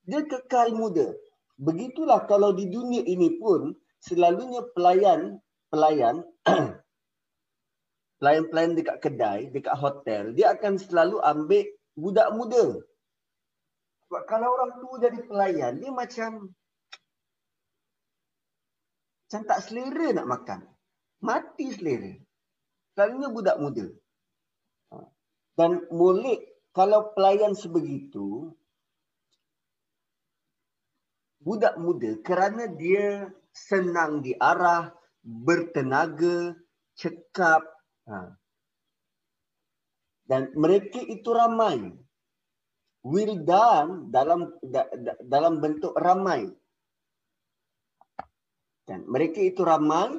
Dia kekal muda. Begitulah kalau di dunia ini pun, selalunya pelayan, pelayan, pelayan-pelayan dekat kedai, dekat hotel, dia akan selalu ambil budak muda. Sebab kalau orang tua jadi pelayan, dia macam macam tak selera nak makan. Mati selera. Selalunya budak muda. Dan molek kalau pelayan sebegitu, budak muda kerana dia senang diarah, bertenaga, cekap. Ha. Dan mereka itu ramai. Wildan dalam dalam bentuk ramai. Dan mereka itu ramai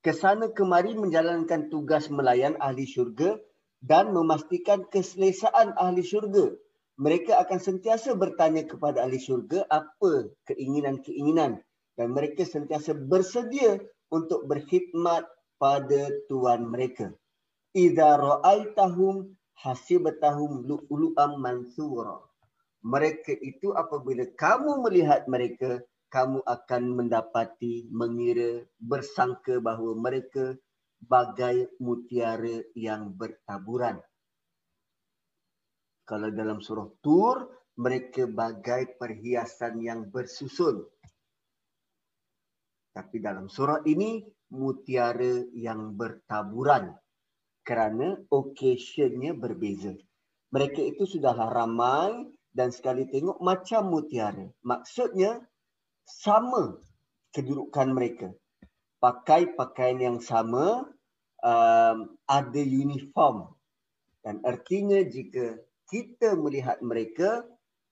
kesana kemari menjalankan tugas melayan ahli syurga dan memastikan keselesaan ahli syurga. Mereka akan sentiasa bertanya kepada ahli syurga apa keinginan-keinginan dan mereka sentiasa bersedia untuk berkhidmat pada tuan mereka. Idza ra'aitahum hasibtahum lu'lu'am mansura. Mereka itu apabila kamu melihat mereka, kamu akan mendapati mengira bersangka bahawa mereka bagai mutiara yang bertaburan. Kalau dalam surah Tur, mereka bagai perhiasan yang bersusun. Tapi dalam surah ini, mutiara yang bertaburan kerana occasionnya berbeza. Mereka itu sudahlah ramai dan sekali tengok macam mutiara. Maksudnya sama kedudukan mereka. Pakai pakaian yang sama, um, ada uniform. Dan artinya jika kita melihat mereka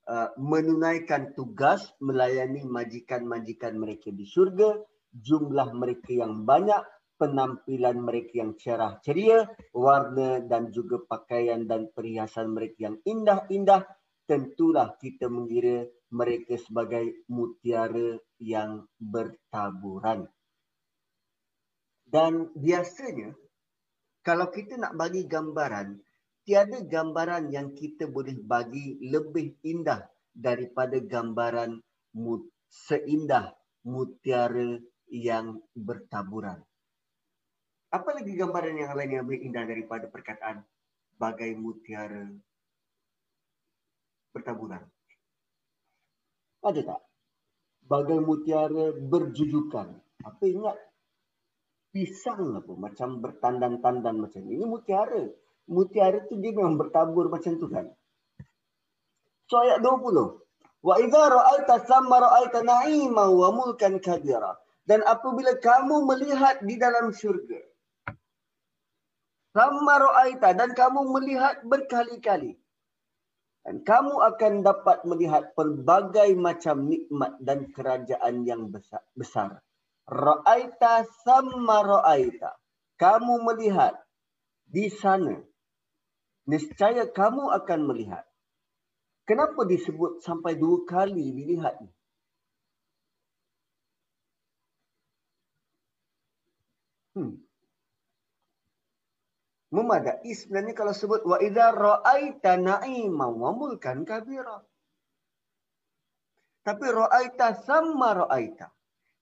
uh, menunaikan tugas melayani majikan-majikan mereka di syurga, jumlah mereka yang banyak, penampilan mereka yang cerah ceria, warna dan juga pakaian dan perhiasan mereka yang indah-indah, tentulah kita mengira mereka sebagai mutiara yang bertaburan. Dan biasanya, kalau kita nak bagi gambaran, tiada gambaran yang kita boleh bagi lebih indah daripada gambaran seindah mutiara yang bertaburan. Apa lagi gambaran yang lain yang lebih indah daripada perkataan bagai mutiara bertaburan? Ada tak? Bagai mutiara berjujukan. Apa ingat? Pisang apa? Macam bertandan-tandan macam ini. Ini mutiara. Mutiara tu dia memang bertabur macam tu kan? So ayat 20. Wa idza ra'aita thamma ra'aita na'ima wa mulkan kabira. Dan apabila kamu melihat di dalam syurga, Ramma ro'aita dan kamu melihat berkali-kali. Dan kamu akan dapat melihat pelbagai macam nikmat dan kerajaan yang besar. Ro'aita sama ro'aita. Kamu melihat di sana. Niscaya kamu akan melihat. Kenapa disebut sampai dua kali dilihat ni? Hmm memadai sebenarnya kalau sebut wa idza ra'aita na'ima wa mulkan kabira. Tapi ra'aita sama ra'aita.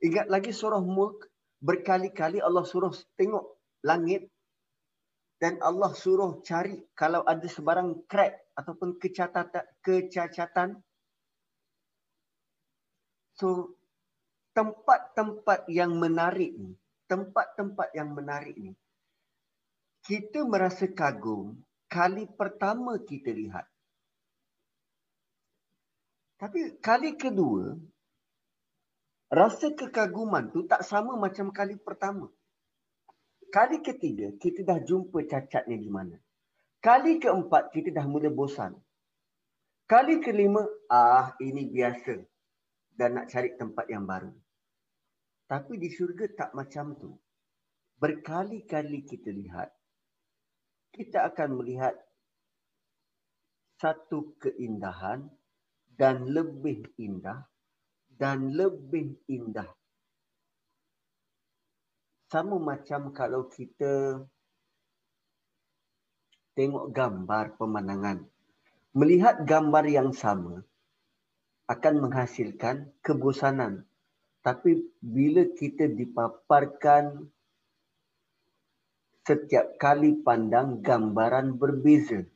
Ingat lagi surah Mulk berkali-kali Allah suruh tengok langit dan Allah suruh cari kalau ada sebarang crack ataupun kecacatan kecacatan. So tempat-tempat yang menarik ni, tempat-tempat yang menarik ni kita merasa kagum kali pertama kita lihat. Tapi kali kedua, rasa kekaguman tu tak sama macam kali pertama. Kali ketiga, kita dah jumpa cacatnya di mana. Kali keempat, kita dah mula bosan. Kali kelima, ah ini biasa. Dan nak cari tempat yang baru. Tapi di syurga tak macam tu. Berkali-kali kita lihat, kita akan melihat satu keindahan dan lebih indah dan lebih indah. Sama macam kalau kita tengok gambar pemandangan. Melihat gambar yang sama akan menghasilkan kebosanan. Tapi bila kita dipaparkan setiap kali pandang gambaran berbeza.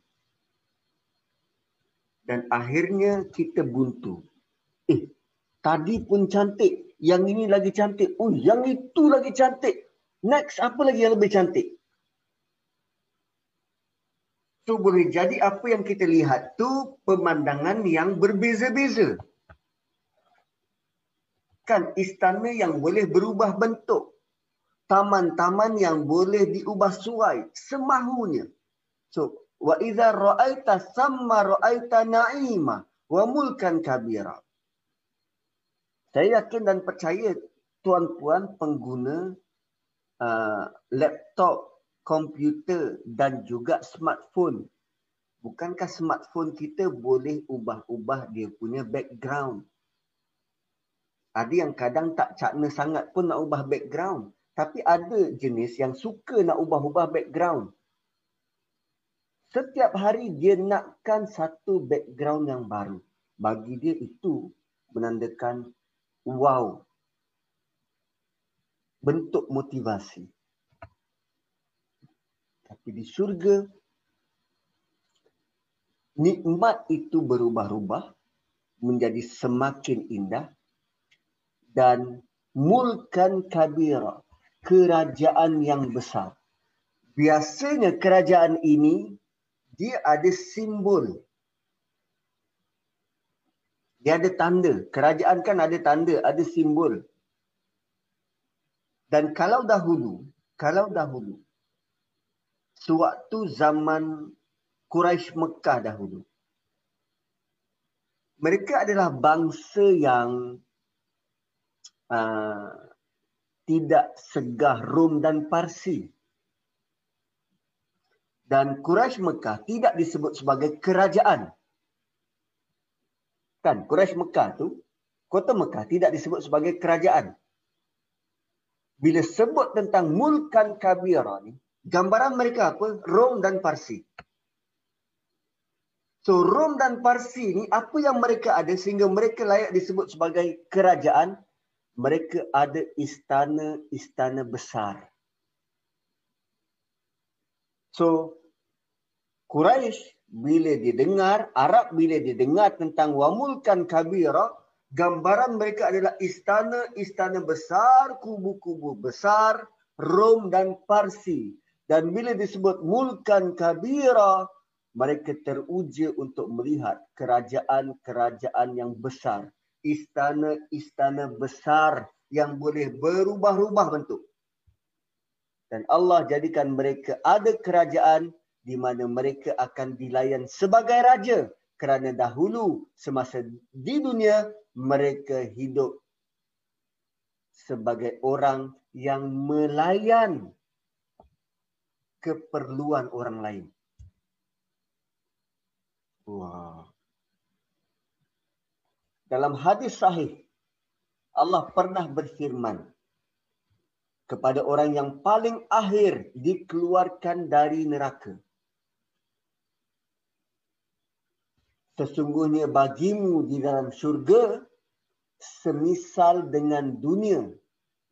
Dan akhirnya kita buntu. Eh, tadi pun cantik. Yang ini lagi cantik. Oh, yang itu lagi cantik. Next, apa lagi yang lebih cantik? Tu boleh jadi apa yang kita lihat tu pemandangan yang berbeza-beza. Kan istana yang boleh berubah bentuk taman-taman yang boleh diubah suai semahunya. So, wa idza ra'aita samma ra'aita na'ima wa mulkan kabira. Saya yakin dan percaya tuan-puan pengguna uh, laptop, komputer dan juga smartphone. Bukankah smartphone kita boleh ubah-ubah dia punya background? Ada yang kadang tak cakna sangat pun nak ubah background. Tapi ada jenis yang suka nak ubah-ubah background. setiap hari dia nakkan satu background yang baru. Bagi dia itu menandakan wow. Bentuk motivasi. Tapi di syurga, nikmat itu berubah-ubah menjadi semakin indah dan mulkan kabira, kerajaan yang besar. Biasanya kerajaan ini dia ada simbol. Dia ada tanda. Kerajaan kan ada tanda, ada simbol. Dan kalau dahulu, kalau dahulu, sewaktu zaman Quraisy Mekah dahulu, mereka adalah bangsa yang uh, tidak segah Rom dan Parsi. Dan Quraisy Mekah tidak disebut sebagai kerajaan. Kan, Quraisy Mekah tu, kota Mekah tidak disebut sebagai kerajaan. Bila sebut tentang mulkan kabira ni, gambaran mereka apa? Rom dan Parsi. So Rom dan Parsi ni apa yang mereka ada sehingga mereka layak disebut sebagai kerajaan? Mereka ada istana-istana besar. So Quraisy bila didengar, Arab bila didengar tentang wamulkan kabira, gambaran mereka adalah istana-istana besar, kubu-kubu besar, Rom dan Parsi. Dan bila disebut mulkan kabira, mereka teruja untuk melihat kerajaan-kerajaan yang besar. Istana-istana besar yang boleh berubah-ubah bentuk. Dan Allah jadikan mereka ada kerajaan di mana mereka akan dilayan sebagai raja kerana dahulu semasa di dunia mereka hidup sebagai orang yang melayan keperluan orang lain. Wah. Dalam hadis sahih Allah pernah berfirman kepada orang yang paling akhir dikeluarkan dari neraka. Sesungguhnya bagimu di dalam syurga semisal dengan dunia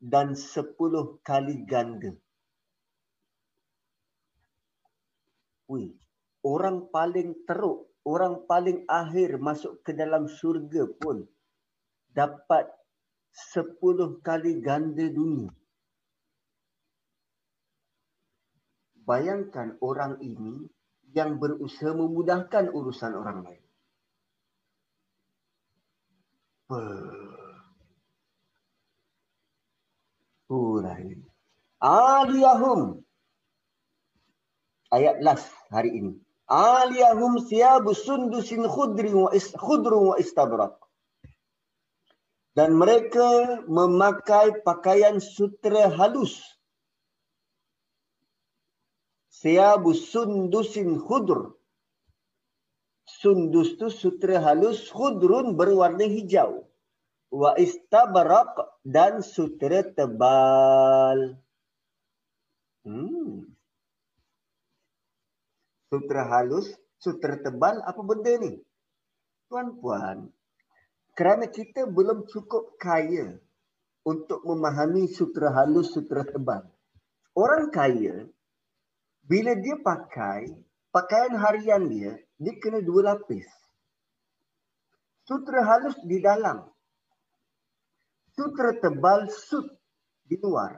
dan sepuluh kali ganda. Wih, orang paling teruk, orang paling akhir masuk ke dalam syurga pun dapat sepuluh kali ganda dunia. bayangkan orang ini yang berusaha memudahkan urusan orang lain. Purai. Aliyahum. Ayat last hari ini. Aliyahum siyabu sundusin khudri wa khudru wa istabrak. Dan mereka memakai pakaian sutra halus Siabu sundusin khudr. Sundus tu sutra halus khudrun berwarna hijau. Wa istabarak dan sutra tebal. Hmm. Sutra halus, sutra tebal, apa benda ni? Tuan-puan, kerana kita belum cukup kaya untuk memahami sutra halus, sutra tebal. Orang kaya bila dia pakai pakaian harian dia, dia kena dua lapis. Sutra halus di dalam. Sutra tebal suit di luar.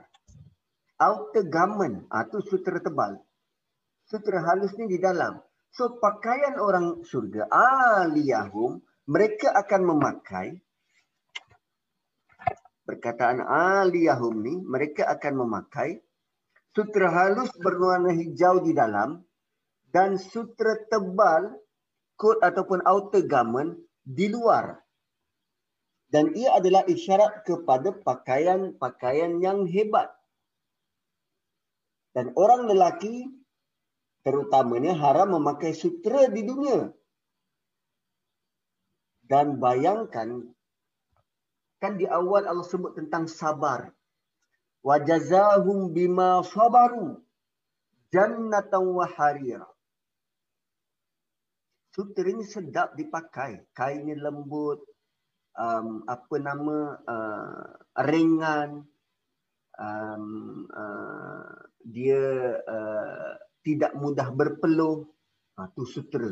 Outer garment, ah tu sutra tebal. Sutra halus ni di dalam. So pakaian orang surga, aliyahum, mereka akan memakai perkataan aliyahum ni, mereka akan memakai sutra halus berwarna hijau di dalam dan sutra tebal coat ataupun outer garment di luar. Dan ia adalah isyarat kepada pakaian-pakaian yang hebat. Dan orang lelaki terutamanya haram memakai sutra di dunia. Dan bayangkan kan di awal Allah sebut tentang sabar wajazahum bima sabaru jannatan wa harira Sutra ini sedap dipakai. Kainnya lembut, um, apa nama, uh, ringan, um, uh, dia uh, tidak mudah berpeluh. Itu uh, sutra.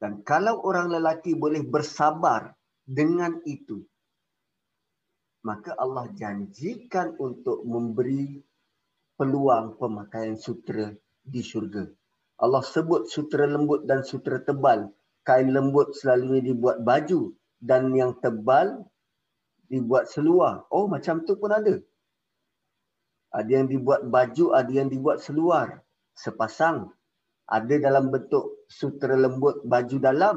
Dan kalau orang lelaki boleh bersabar dengan itu, maka Allah janjikan untuk memberi peluang pemakaian sutra di syurga. Allah sebut sutra lembut dan sutra tebal. Kain lembut selalunya dibuat baju dan yang tebal dibuat seluar. Oh macam tu pun ada. Ada yang dibuat baju, ada yang dibuat seluar. Sepasang. Ada dalam bentuk sutra lembut baju dalam.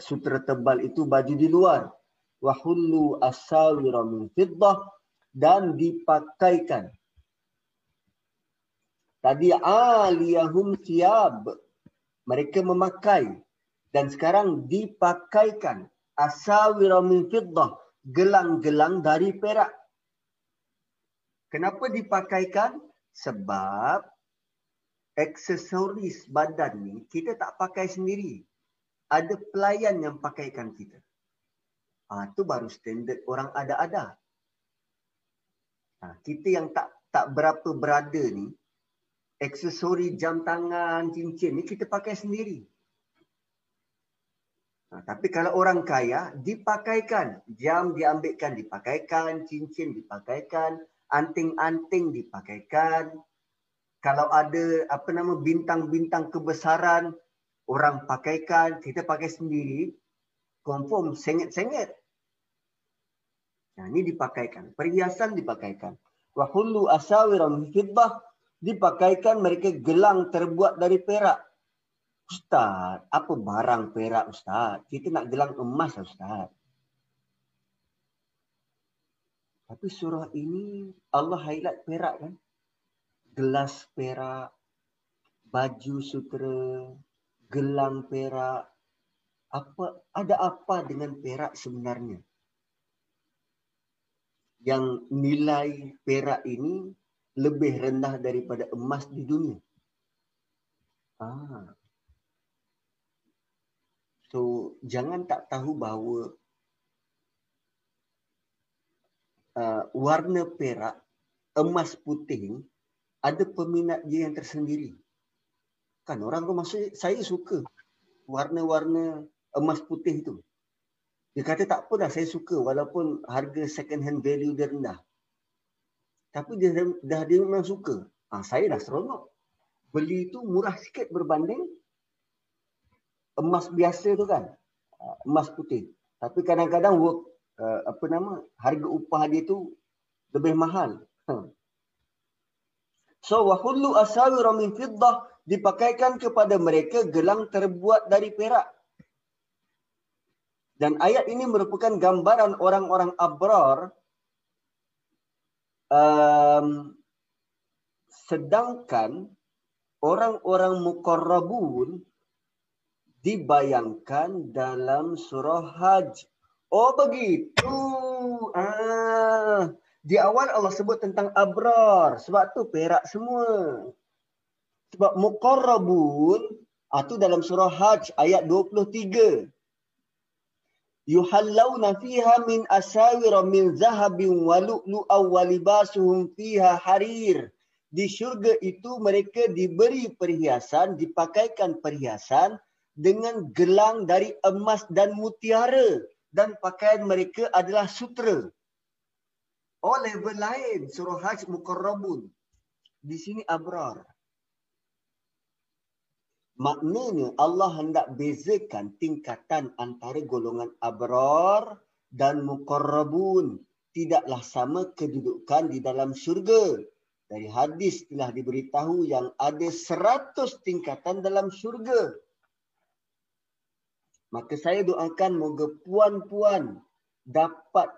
Sutra tebal itu baju di luar. Wahullu asawira min fiddah dan dipakaikan Tadi aliyahum siab. Mereka memakai. Dan sekarang dipakaikan. Asawira min fiddah. Gelang-gelang dari perak. Kenapa dipakaikan? Sebab aksesoris badan ni kita tak pakai sendiri. Ada pelayan yang pakaikan kita. Ah ha, tu baru standard orang ada-ada. Ha, kita yang tak tak berapa berada ni, aksesori jam tangan, cincin ni kita pakai sendiri. Ha, tapi kalau orang kaya, dipakaikan. Jam diambilkan, dipakaikan. Cincin dipakaikan. Anting-anting dipakaikan. Kalau ada apa nama bintang-bintang kebesaran, orang pakaikan, kita pakai sendiri. Confirm, sengit-sengit. Nah, ini dipakaikan. Perhiasan dipakaikan. Wahulu asawiram fidbah dipakaikan mereka gelang terbuat dari perak. Ustaz, apa barang perak Ustaz? Kita nak gelang emas Ustaz. Tapi surah ini Allah highlight perak kan? Gelas perak, baju sutra, gelang perak. Apa ada apa dengan perak sebenarnya? Yang nilai perak ini lebih rendah daripada emas di dunia. Ah. So jangan tak tahu bahawa uh, warna perak emas putih ada peminat dia yang tersendiri. Kan orang tu maksud saya suka warna-warna emas putih itu. Dia kata tak apa dah saya suka walaupun harga second hand value dia rendah. Tapi dia dah dia memang suka. Ha, saya dah seronok. Beli tu murah sikit berbanding emas biasa tu kan. Ha, emas putih. Tapi kadang-kadang work uh, apa nama harga upah dia tu lebih mahal. Ha. So wa kullu asawir min fiddah dipakaikan kepada mereka gelang terbuat dari perak. Dan ayat ini merupakan gambaran orang-orang abrar um, sedangkan orang-orang mukarrabun dibayangkan dalam surah Hajj. Oh begitu. Ah, di awal Allah sebut tentang abrar. Sebab tu perak semua. Sebab mukarrabun ah tu dalam surah Hajj ayat 23 yuhallawna fiha min asawir min zahabin wa lu'lu'aw wa libasuhum fiha harir. Di syurga itu mereka diberi perhiasan, dipakaikan perhiasan dengan gelang dari emas dan mutiara dan pakaian mereka adalah sutra. Oh level lain surah Hajj Mukarrabun. Di sini abrar. Maknanya Allah hendak bezakan tingkatan antara golongan abrar dan muqarrabun. Tidaklah sama kedudukan di dalam syurga. Dari hadis telah diberitahu yang ada seratus tingkatan dalam syurga. Maka saya doakan moga puan-puan dapat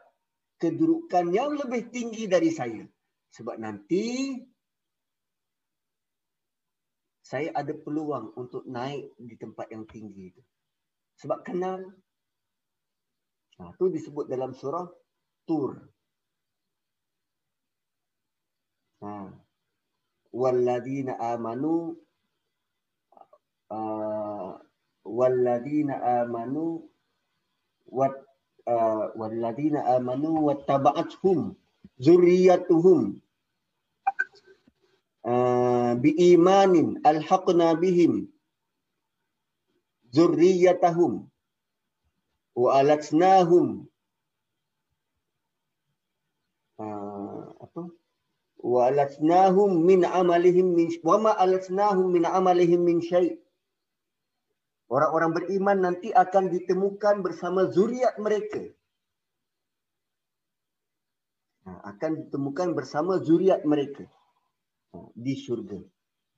kedudukan yang lebih tinggi dari saya. Sebab nanti saya ada peluang untuk naik di tempat yang tinggi itu. Sebab kenal. Nah, itu disebut dalam surah Tur. Ha. Walladzina amanu uh, walladzina amanu wat uh, walladzina amanu wattaba'athum zurriyatuhum uh, biimanin alhaqna bihim zurriyatahum wa alatsnahum uh, apa wa alatsnahum min amalihim min wa ma alatsnahum min amalihim min syai' Orang-orang beriman nanti akan ditemukan bersama zuriat mereka. Akan ditemukan bersama zuriat mereka di syurga.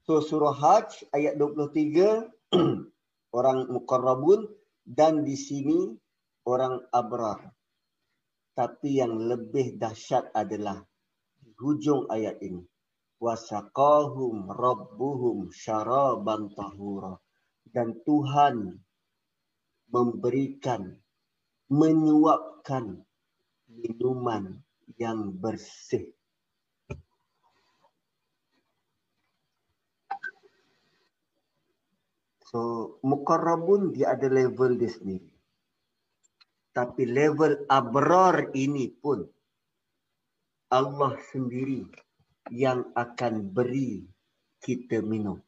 So surah Hajj ayat 23 orang muqarrabun dan di sini orang abrar. Tapi yang lebih dahsyat adalah di hujung ayat ini. Wasaqahum rabbuhum syaraban tahura dan Tuhan memberikan menyuapkan minuman yang bersih. So, mukarrabun dia ada level dia sendiri. Tapi level abrar ini pun Allah sendiri yang akan beri kita minum.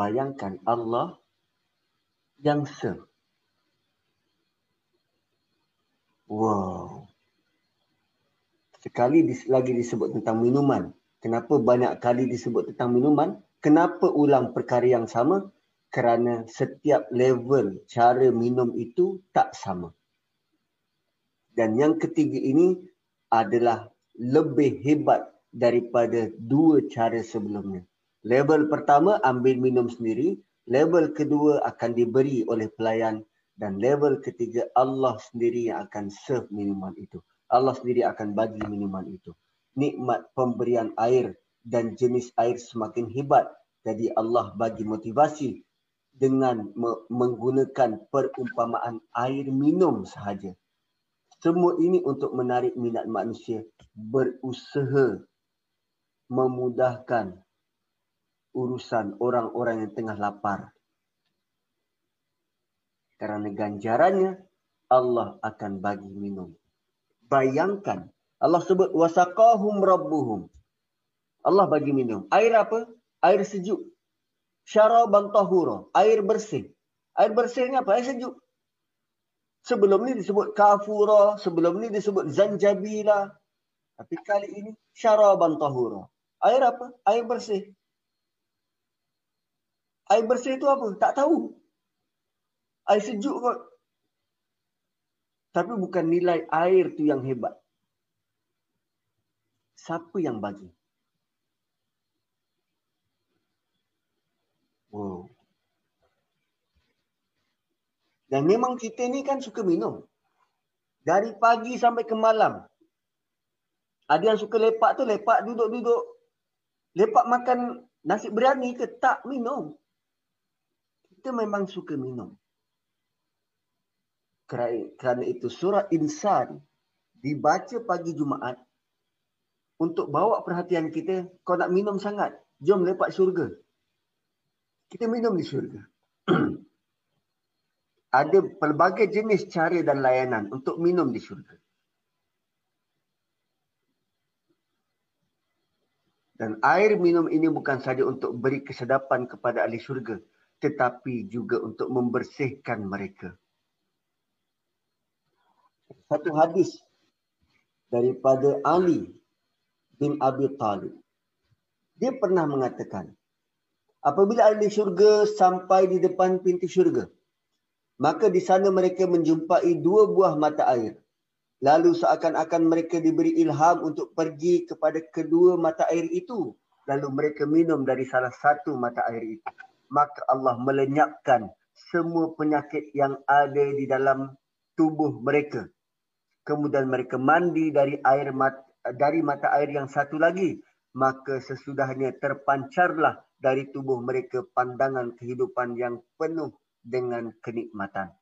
Bayangkan Allah yang se. Wow. Sekali lagi disebut tentang minuman. Kenapa banyak kali disebut tentang minuman? Kenapa ulang perkara yang sama? Kerana setiap level cara minum itu tak sama. Dan yang ketiga ini adalah lebih hebat daripada dua cara sebelumnya. Level pertama ambil minum sendiri, level kedua akan diberi oleh pelayan dan level ketiga Allah sendiri yang akan serve minuman itu. Allah sendiri akan bagi minuman itu. Nikmat pemberian air dan jenis air semakin hebat. Jadi Allah bagi motivasi dengan menggunakan perumpamaan air minum sahaja. Semua ini untuk menarik minat manusia berusaha memudahkan urusan orang-orang yang tengah lapar. Kerana ganjarannya Allah akan bagi minum. Bayangkan Allah sebut wasaqahum rabbuhum. Allah bagi minum. Air apa? Air sejuk. Syaraban tahura, air bersih. Air bersihnya apa? Air sejuk. Sebelum ni disebut kafura, sebelum ni disebut zanjabila. Tapi kali ini syaraban tahura. Air apa? Air bersih. Air bersih itu apa? Tak tahu. Air sejuk kot. Tapi bukan nilai air tu yang hebat. Siapa yang bagi? Wow. Dan memang kita ni kan suka minum. Dari pagi sampai ke malam. Ada yang suka lepak tu lepak duduk-duduk. Lepak makan nasi biryani ke tak minum kita memang suka minum. Kerana itu surah insan dibaca pagi Jumaat untuk bawa perhatian kita, kau nak minum sangat, jom lepak syurga. Kita minum di syurga. Ada pelbagai jenis cara dan layanan untuk minum di syurga. Dan air minum ini bukan saja untuk beri kesedapan kepada ahli syurga, tetapi juga untuk membersihkan mereka. Satu hadis daripada Ali bin Abi Talib. Dia pernah mengatakan, apabila ahli syurga sampai di depan pintu syurga, maka di sana mereka menjumpai dua buah mata air. Lalu seakan-akan mereka diberi ilham untuk pergi kepada kedua mata air itu. Lalu mereka minum dari salah satu mata air itu maka Allah melenyapkan semua penyakit yang ada di dalam tubuh mereka. Kemudian mereka mandi dari air mat, dari mata air yang satu lagi, maka sesudahnya terpancarlah dari tubuh mereka pandangan kehidupan yang penuh dengan kenikmatan.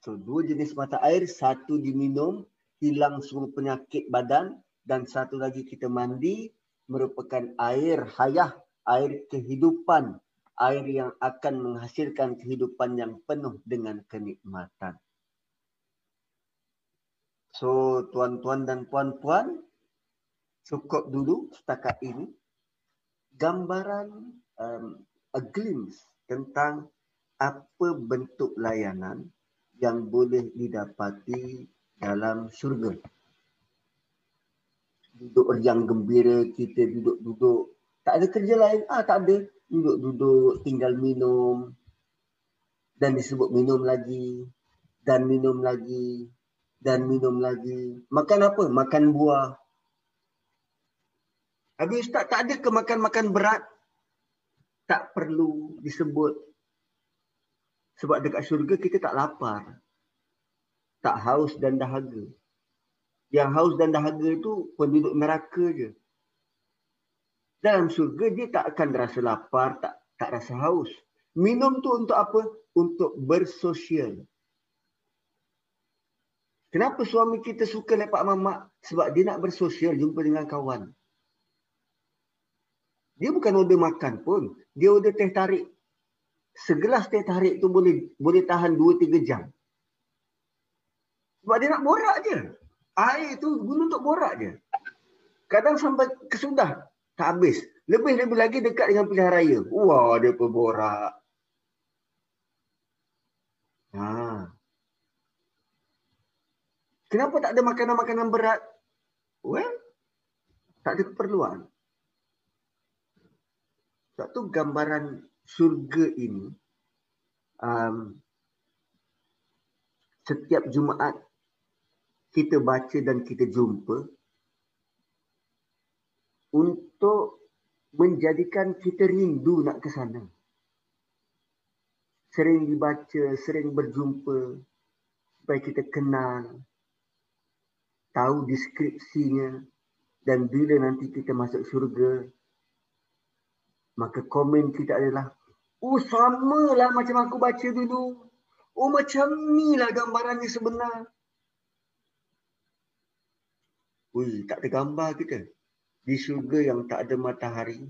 So, dua jenis mata air, satu diminum, hilang semua penyakit badan dan satu lagi kita mandi merupakan air hayah air kehidupan, air yang akan menghasilkan kehidupan yang penuh dengan kenikmatan. So tuan-tuan dan puan-puan cukup dulu setakat ini gambaran um, a glimpse tentang apa bentuk layanan yang boleh didapati dalam syurga. Duduk yang gembira, kita duduk-duduk. Tak ada kerja lain. Ah, tak ada. Duduk-duduk, tinggal minum. Dan disebut minum lagi. Dan minum lagi. Dan minum lagi. Makan apa? Makan buah. Habis Ustaz, tak ada ke makan-makan berat? Tak perlu disebut sebab dekat syurga kita tak lapar. Tak haus dan dahaga. Yang haus dan dahaga itu penduduk neraka je. Dalam syurga dia tak akan rasa lapar, tak tak rasa haus. Minum tu untuk apa? Untuk bersosial. Kenapa suami kita suka lepak mamak? Sebab dia nak bersosial, jumpa dengan kawan. Dia bukan order makan pun. Dia order teh tarik segelas teh tarik tu boleh boleh tahan 2 3 jam. Sebab dia nak borak je. Air tu guna untuk borak je. Kadang sampai kesudah tak habis. Lebih-lebih lagi dekat dengan pilihan raya. Wah, dia berborak. Ha. Kenapa tak ada makanan-makanan berat? Well, tak ada keperluan. Satu gambaran surga ini um, setiap Jumaat kita baca dan kita jumpa untuk menjadikan kita rindu nak ke sana. Sering dibaca, sering berjumpa supaya kita kenal, tahu deskripsinya dan bila nanti kita masuk syurga, maka komen kita adalah Oh sama lah macam aku baca dulu. Oh macam ni lah gambarannya sebenar. Ui, tak ada gambar kita. Di syurga yang tak ada matahari.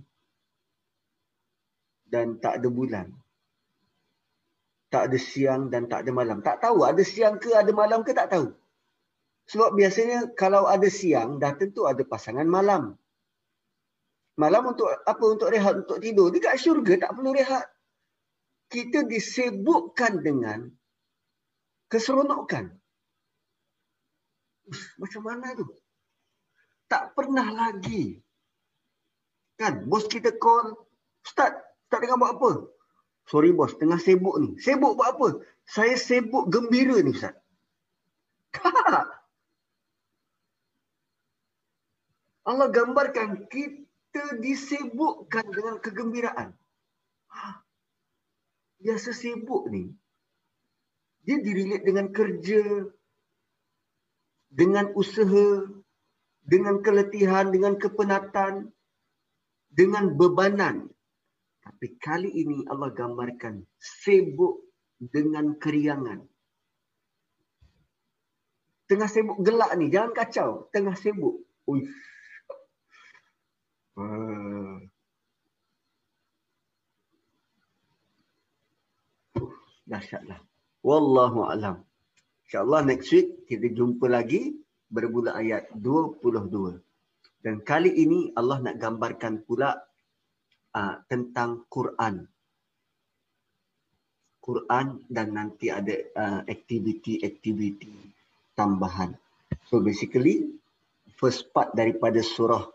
Dan tak ada bulan. Tak ada siang dan tak ada malam. Tak tahu ada siang ke ada malam ke tak tahu. Sebab biasanya kalau ada siang dah tentu ada pasangan malam. Malam untuk apa? Untuk rehat, untuk tidur. Dekat syurga tak perlu rehat kita disebutkan dengan keseronokan. Macam mana tu? Tak pernah lagi. Kan, bos kita call, Ustaz, Ustaz tengah buat apa? Sorry bos, tengah sibuk ni. Sibuk buat apa? Saya sibuk gembira ni Ustaz. Tak. Allah gambarkan kita disibukkan dengan kegembiraan biasa sibuk ni dia dirilik dengan kerja dengan usaha dengan keletihan dengan kepenatan dengan bebanan. Tapi kali ini Allah gambarkan sibuk dengan keriangan. Tengah sibuk gelak ni. Jangan kacau. Tengah sibuk. Uish. Uh. dahsyatlah. Wallahu alam. Insyaallah next week kita jumpa lagi bermula ayat 22. Dan kali ini Allah nak gambarkan pula uh, tentang Quran. Quran dan nanti ada uh, aktiviti-aktiviti tambahan. So basically first part daripada surah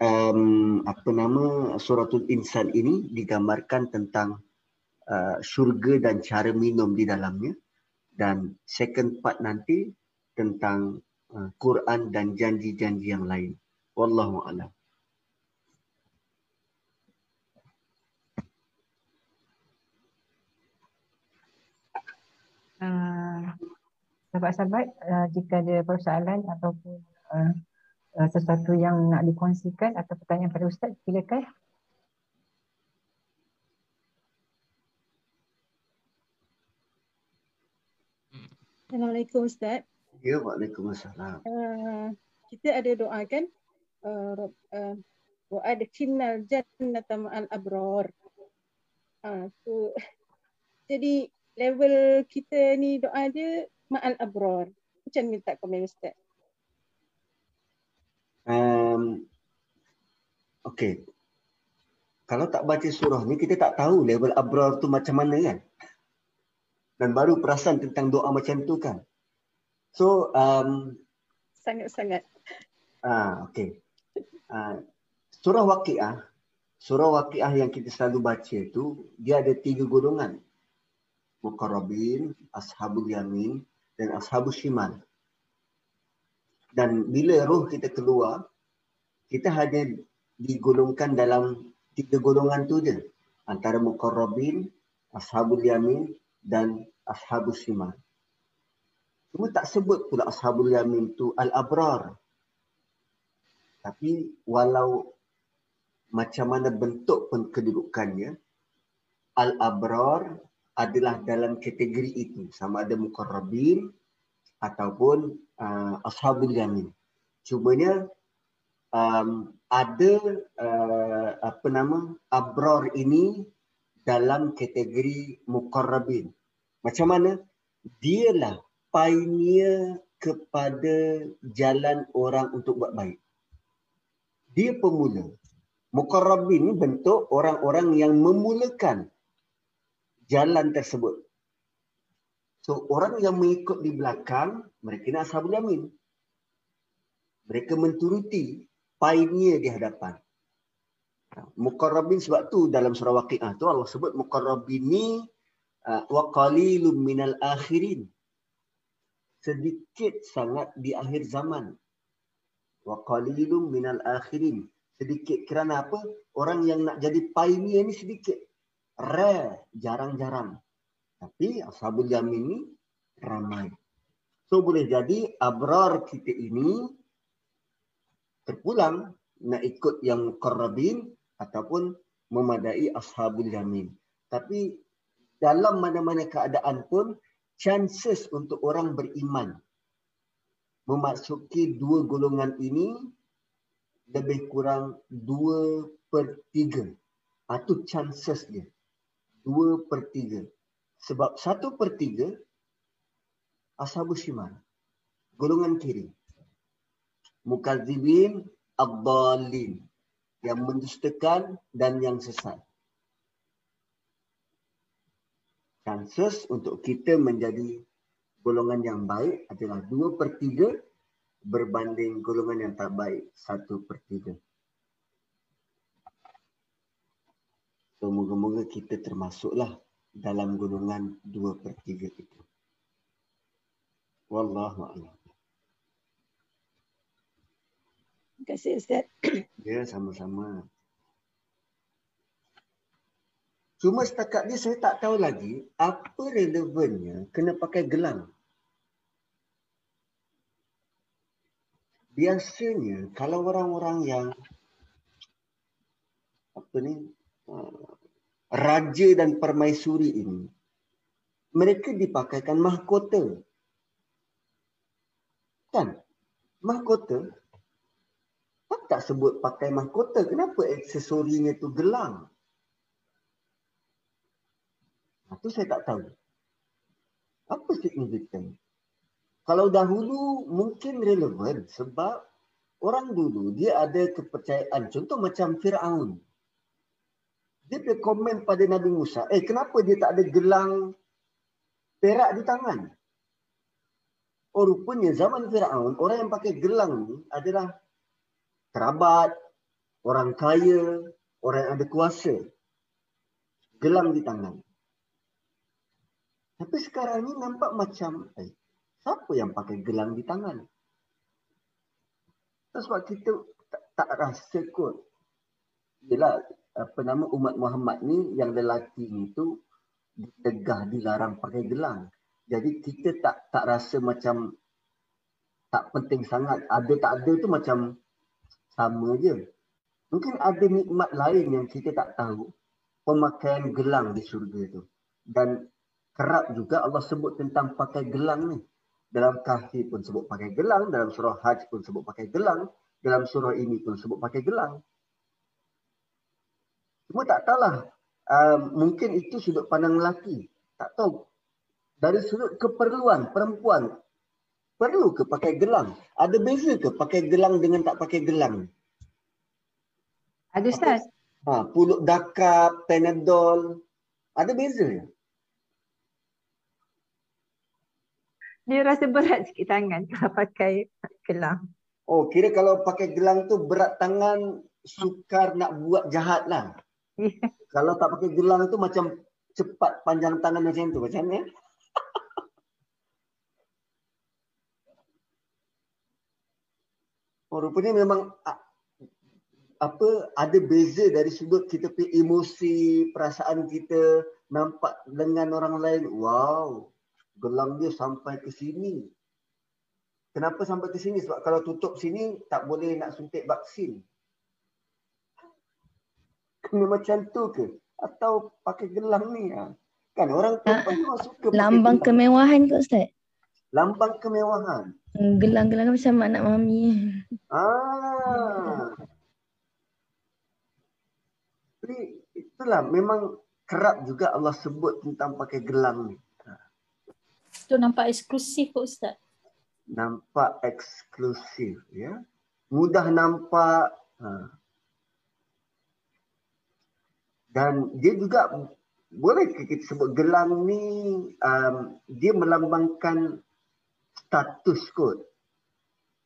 um, apa nama suratul insan ini digambarkan tentang uh, syurga dan cara minum di dalamnya dan second part nanti tentang Quran dan janji-janji yang lain. Wallahu alam. Uh, sahabat-sahabat uh, jika ada persoalan ataupun uh, uh, sesuatu yang nak dikongsikan atau pertanyaan pada ustaz silakan. Assalamualaikum Ustaz. Ya, Waalaikumsalam. Uh, kita ada doa kan? Uh, uh, wa adkhilna jannata ma'al abrar. Ah, so, jadi level kita ni doa dia ma'al abrar. Macam minta komen Ustaz. Um, okay. Kalau tak baca surah ni kita tak tahu level abrar tu macam mana kan. Dan baru perasan tentang doa macam tu kan. So um, Sangat-sangat. ah okay. Ah, surah Waqiah, surah Waqiah yang kita selalu baca tu dia ada tiga golongan. Muqarrabin, Ashabul Yamin dan Ashabul Shimal. Dan bila roh kita keluar, kita hanya digolongkan dalam tiga golongan tu je. Antara Muqarrabin, Ashabul Yamin dan Ashabul Shimal. Cuma tak sebut pula Ashabul Yamin tu Al-Abrar. Tapi walau macam mana bentuk pun kedudukannya, Al-Abrar adalah dalam kategori itu. Sama ada Muqarrabin ataupun uh, Ashabul Yamin. Cumanya um, ada uh, apa nama Abrar ini dalam kategori Muqarrabin. Macam mana? Dialah pioneer kepada jalan orang untuk buat baik. Dia pemula. Muqarrabin ni bentuk orang-orang yang memulakan jalan tersebut. So orang yang mengikut di belakang, mereka ni ashabul yamin. Mereka menturuti pioneer di hadapan. Muqarrabin sebab tu dalam surah Waqiah tu Allah sebut muqarrabin ni uh, wa qalilum minal akhirin. Sedikit sangat di akhir zaman. Wa qalilum minal akhirin. Sedikit kerana apa? Orang yang nak jadi pioneer ni sedikit. Rare, jarang-jarang. Tapi ashabul yamin ni ramai. So boleh jadi abrar kita ini terpulang nak ikut yang qarrabin ataupun memadai ashabul yamin. Tapi dalam mana-mana keadaan pun chances untuk orang beriman memasuki dua golongan ini lebih kurang dua per tiga. Itu chances dia. Dua per tiga. Sebab satu per tiga ashabul shimal. Golongan kiri. Mukazibin abdalin. Yang mendustakan dan yang sesat. Chances untuk kita menjadi golongan yang baik adalah dua per tiga berbanding golongan yang tak baik satu per tiga. So, moga-moga kita termasuklah dalam golongan dua per tiga itu. Wallahu a'lam. Terima kasih Ustaz. Ya, sama-sama. Cuma setakat ni saya tak tahu lagi apa relevannya kena pakai gelang. Biasanya kalau orang-orang yang apa ni uh, raja dan permaisuri ini mereka dipakaikan mahkota. Kan? Mahkota tak sebut pakai mahkota? Kenapa aksesorinya tu gelang? Itu saya tak tahu. Apa signifikan? Kalau dahulu mungkin relevan sebab orang dulu dia ada kepercayaan. Contoh macam Fir'aun. Dia dia komen pada Nabi Musa. Eh kenapa dia tak ada gelang perak di tangan? Oh rupanya zaman Fir'aun orang yang pakai gelang ni adalah kerabat, orang kaya, orang yang ada kuasa. Gelang di tangan. Tapi sekarang ni nampak macam, eh, siapa yang pakai gelang di tangan? Sebab kita tak, tak rasa kot. Yelah, apa nama umat Muhammad ni, yang lelaki ni tu, ditegah, dilarang pakai gelang. Jadi kita tak tak rasa macam tak penting sangat. Ada tak ada tu macam sama je. Mungkin ada nikmat lain yang kita tak tahu. Pemakaian gelang di syurga tu. Dan kerap juga Allah sebut tentang pakai gelang ni. Dalam kahfi pun sebut pakai gelang. Dalam surah haj pun sebut pakai gelang. Dalam surah ini pun sebut pakai gelang. Cuma tak tahulah uh, mungkin itu sudut pandang lelaki. Tak tahu. Dari sudut keperluan perempuan, perlu ke pakai gelang? Ada beza ke pakai gelang dengan tak pakai gelang? Ada Ustaz. Ha, puluk dakap, panadol. Ada beza ya? Dia rasa berat sikit tangan kalau pakai gelang. Oh, kira kalau pakai gelang tu berat tangan, sukar nak buat jahat lah. Yeah. Kalau tak pakai gelang tu macam cepat panjang tangan macam tu. Macam ni. Oh, rupanya memang apa ada beza dari sudut kita punya emosi, perasaan kita nampak dengan orang lain. Wow, gelang dia sampai ke sini. Kenapa sampai ke sini? Sebab kalau tutup sini tak boleh nak suntik vaksin. Kena macam tu ke? Atau pakai gelang ni? Ha? Kan orang tu uh, suka Lambang gelang. kemewahan ke Ustaz? Lambang kemewahan. Hmm, gelang-gelang macam anak mami. Ah. Jadi itulah memang kerap juga Allah sebut tentang pakai gelang ni. Itu nampak eksklusif kok Ustaz. Nampak eksklusif ya. Mudah nampak. Ha. Dan dia juga boleh kita sebut gelang ni um, dia melambangkan status kot.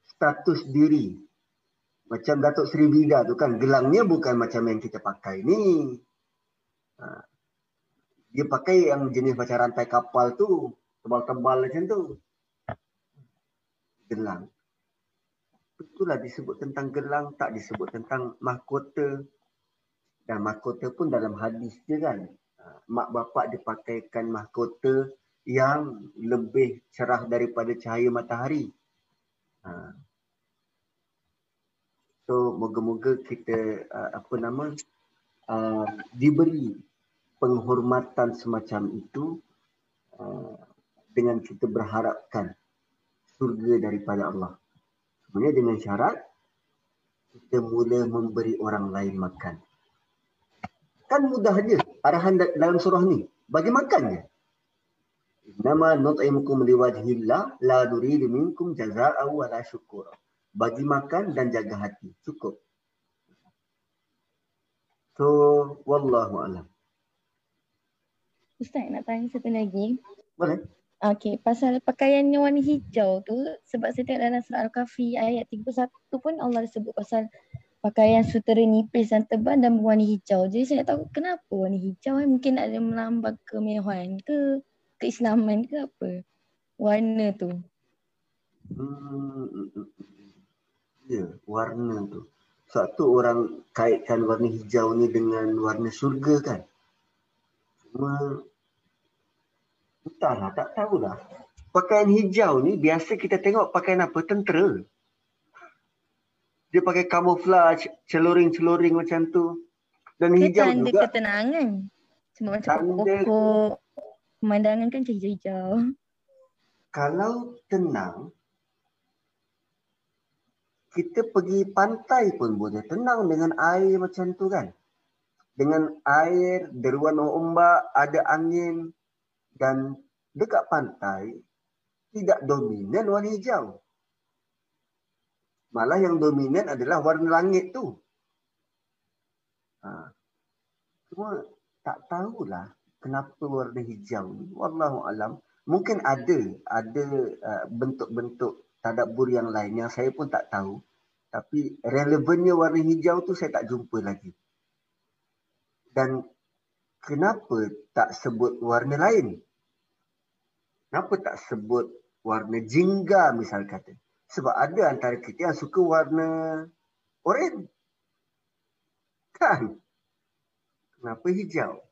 Status diri. Macam Datuk Seri Bida tu kan gelangnya bukan macam yang kita pakai ni. Ha. Dia pakai yang jenis macam rantai kapal tu tebal-tebal macam tu. Gelang. Itulah disebut tentang gelang, tak disebut tentang mahkota. Dan mahkota pun dalam hadis je kan. Ha, mak bapak dipakaikan mahkota yang lebih cerah daripada cahaya matahari. Ha. So moga-moga kita uh, apa nama diberi penghormatan semacam itu uh, dengan kita berharapkan surga daripada Allah. Sebenarnya dengan syarat kita mula memberi orang lain makan. Kan mudah aja arahan dalam surah ni. Bagi makan je. Nama nut'imukum liwajhillah la nuridu minkum jaza'a wa la syukura. Bagi makan dan jaga hati. Cukup. So, wallahu alam. Ustaz nak tanya satu lagi. Boleh. Okey, pasal pakaian yang warna hijau tu sebab saya tengok dalam surah Al-Kahfi ayat 31 pun Allah sebut pasal pakaian sutera nipis dan tebal dan berwarna hijau. Jadi saya nak tahu kenapa warna hijau eh? mungkin ada melambang kemewahan ke keislaman ke apa? Warna tu. Hmm, ya, warna tu. Satu orang kaitkan warna hijau ni dengan warna syurga kan. Cuma Entahlah, tak tahulah. Pakaian hijau ni biasa kita tengok pakaian apa? Tentera. Dia pakai camouflage, celuring-celuring macam tu. Dan Dia hijau tanda juga. ketenangan. Cuma macam pokok. Pemandangan kan hijau-hijau. Kalau tenang, kita pergi pantai pun boleh tenang dengan air macam tu kan. Dengan air, deruan ombak, ada angin dan dekat pantai tidak dominan warna hijau. Malah yang dominan adalah warna langit tu. Ha. Cuma tak tahulah kenapa warna hijau ni. Wallahu alam. Mungkin ada ada uh, bentuk-bentuk tadabbur yang lain yang saya pun tak tahu. Tapi relevannya warna hijau tu saya tak jumpa lagi. Dan kenapa tak sebut warna lain? Kenapa tak sebut warna jingga misal kata? Sebab ada antara kita yang suka warna oranye. Kan? Kenapa hijau?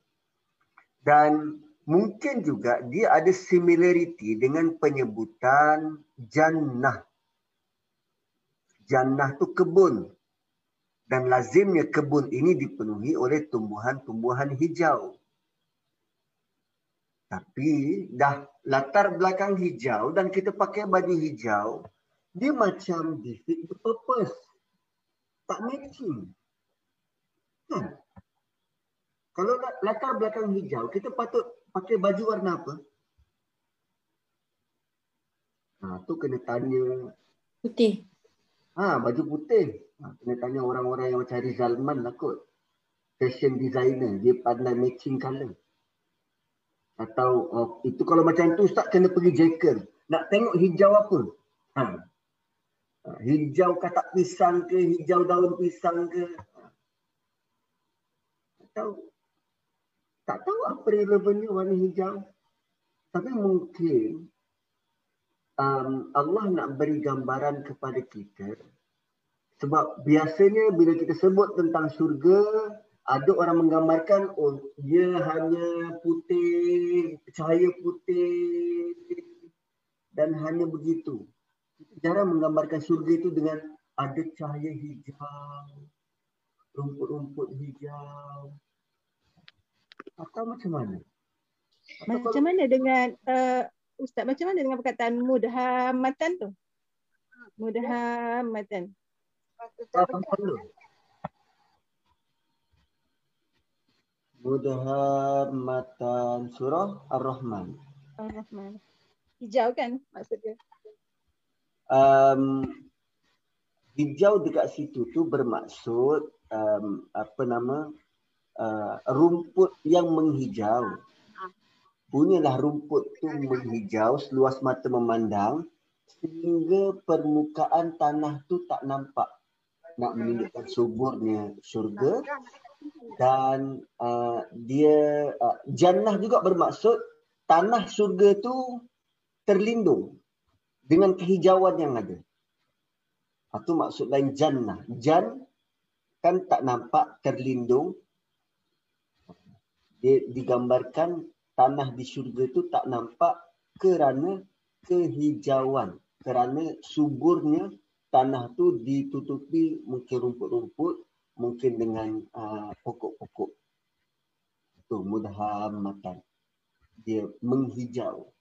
Dan mungkin juga dia ada similarity dengan penyebutan jannah. Jannah tu kebun. Dan lazimnya kebun ini dipenuhi oleh tumbuhan-tumbuhan hijau. Tapi dah latar belakang hijau dan kita pakai baju hijau, dia macam defeat the purpose. Tak matching. Hmm. Kalau latar belakang hijau, kita patut pakai baju warna apa? Ha, tu kena tanya. Putih. Ha, baju putih. Ha, kena tanya orang-orang yang macam Rizal Man lah kot. Fashion designer. Dia pandai matching colour. Atau oh, itu kalau macam tu Ustaz kena pergi Jekyll. Nak tengok hijau apa? Ha. ha hijau katak pisang ke, hijau daun pisang ke. Atau tak tahu apa relevannya warna hijau. Tapi mungkin um, Allah nak beri gambaran kepada kita. Sebab biasanya bila kita sebut tentang surga, ada orang menggambarkan oh dia hanya putih, cahaya putih dan hanya begitu. Jarang menggambarkan surga itu dengan ada cahaya hijau, rumput-rumput hijau, atau macam mana? Atau macam mana dengan uh, Ustaz macam mana dengan perkataan mudhamatan tu? Mudhamatan. Mudhamatan surah Ar-Rahman. Ar-Rahman. Hijau kan maksudnya? Um, hijau dekat situ tu bermaksud um, apa nama uh, rumput yang menghijau. Punyalah rumput tu menghijau seluas mata memandang sehingga permukaan tanah tu tak nampak. Nak menunjukkan suburnya syurga dan uh, dia uh, jannah juga bermaksud tanah syurga tu terlindung dengan kehijauan yang ada. Itu maksud lain jannah. Jan kan tak nampak terlindung dia digambarkan tanah di syurga itu tak nampak kerana kehijauan kerana suburnya tanah tu ditutupi mungkin rumput-rumput mungkin dengan uh, pokok-pokok tu mudhamatan dia menghijau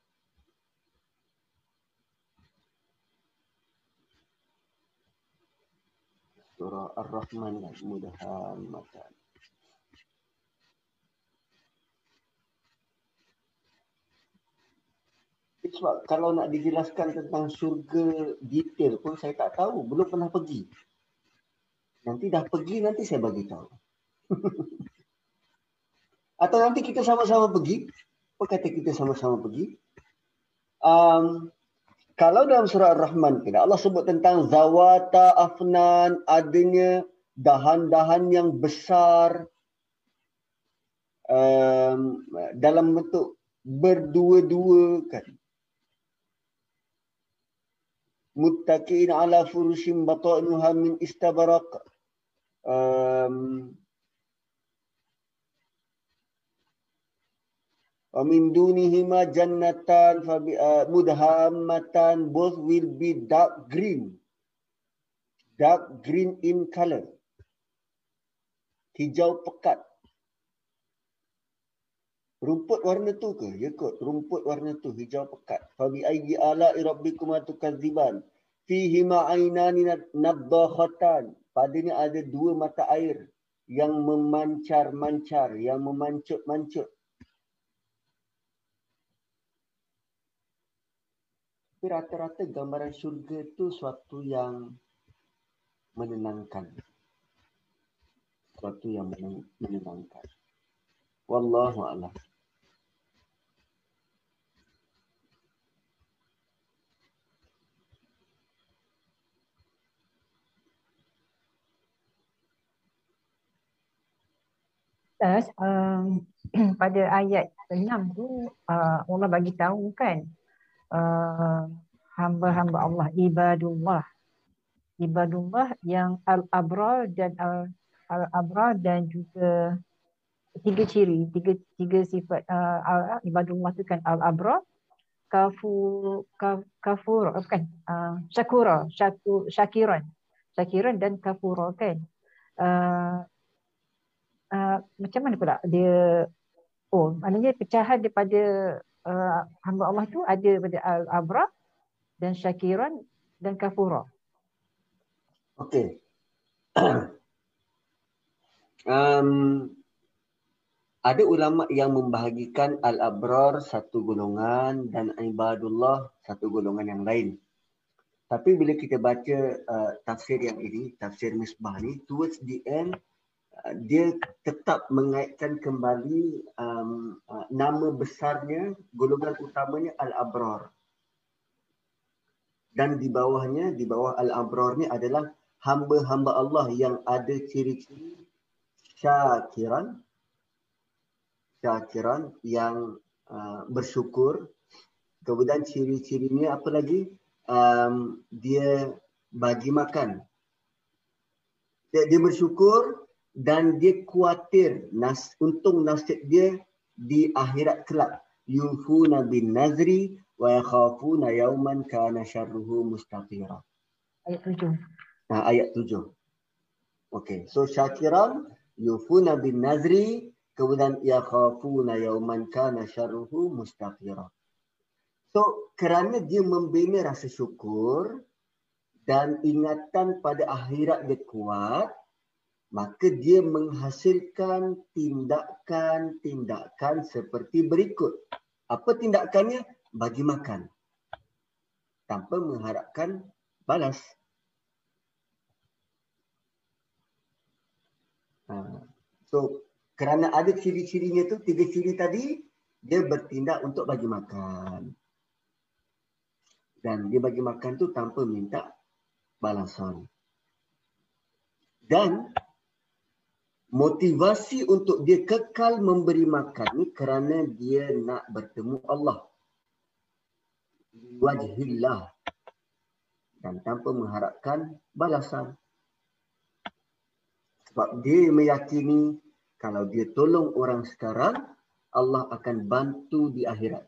surah ar-rahman lah mudhamatan sebab kalau nak dijelaskan tentang syurga detail pun saya tak tahu. Belum pernah pergi. Nanti dah pergi, nanti saya bagi tahu. Atau nanti kita sama-sama pergi. Apa kata kita sama-sama pergi? Um, kalau dalam surah Ar-Rahman, Allah sebut tentang zawata afnan, adanya dahan-dahan yang besar um, dalam bentuk berdua-dua kan muttaqin ala furushin batainuha min istabaraq min dunihima jannatan fabi uh, mudhammatan both will be dark green dark green in color hijau pekat Rumput warna tu ke? Ya kot, rumput warna tu hijau pekat. Fabi ayyi ala rabbikum atukadziban. Fihi ma'ainani naddakhatan. Padanya ada dua mata air yang memancar-mancar, yang memancut-mancut. Tapi rata-rata gambaran syurga tu suatu yang menenangkan. Suatu yang menenangkan. Wallahu a'lam. Ustaz, um, pada ayat 6 tu uh, Allah bagi tahu kan uh, hamba-hamba Allah ibadullah. Ibadullah yang al-abrar dan al-abrar dan juga tiga ciri, tiga tiga sifat uh, ibadullah tu kan al-abrar kafu kafur bukan uh, syakura syaku, syakiran syakiran dan kafura kan uh, uh, macam mana pula dia oh maknanya pecahan daripada uh, hamba Allah tu ada pada al-abra dan syakiran dan kafura. Okey. um, ada ulama yang membahagikan al-abrar satu golongan dan ibadullah satu golongan yang lain. Tapi bila kita baca uh, tafsir yang ini, tafsir Misbah ni, towards the end, dia tetap mengaitkan kembali um, uh, nama besarnya, golongan utamanya Al-Abrar. Dan di bawahnya, di bawah Al-Abrar ni adalah hamba-hamba Allah yang ada ciri-ciri syakiran, syakiran yang uh, bersyukur. Kemudian ciri-cirinya apa lagi? um, dia bagi makan. Dia, dia bersyukur dan dia khawatir nas, untung nasib dia di akhirat kelak. Yufuna bin nazri wa yakhafuna yawman kana syarruhu mustaqira. Ayat tujuh. Nah, ayat tujuh. Okay, so syakiran yufuna bin nazri kemudian yakhafuna yawman kana syarruhu mustaqira. So kerana dia membina rasa syukur dan ingatan pada akhirat dia kuat, maka dia menghasilkan tindakan-tindakan seperti berikut. Apa tindakannya? Bagi makan. Tanpa mengharapkan balas. Ha. So kerana ada ciri-cirinya tu, tiga ciri tadi, dia bertindak untuk bagi makan dan dia bagi makan tu tanpa minta balasan. Dan motivasi untuk dia kekal memberi makan ni kerana dia nak bertemu Allah. Wajhillah. Dan tanpa mengharapkan balasan. Sebab dia meyakini kalau dia tolong orang sekarang, Allah akan bantu di akhirat.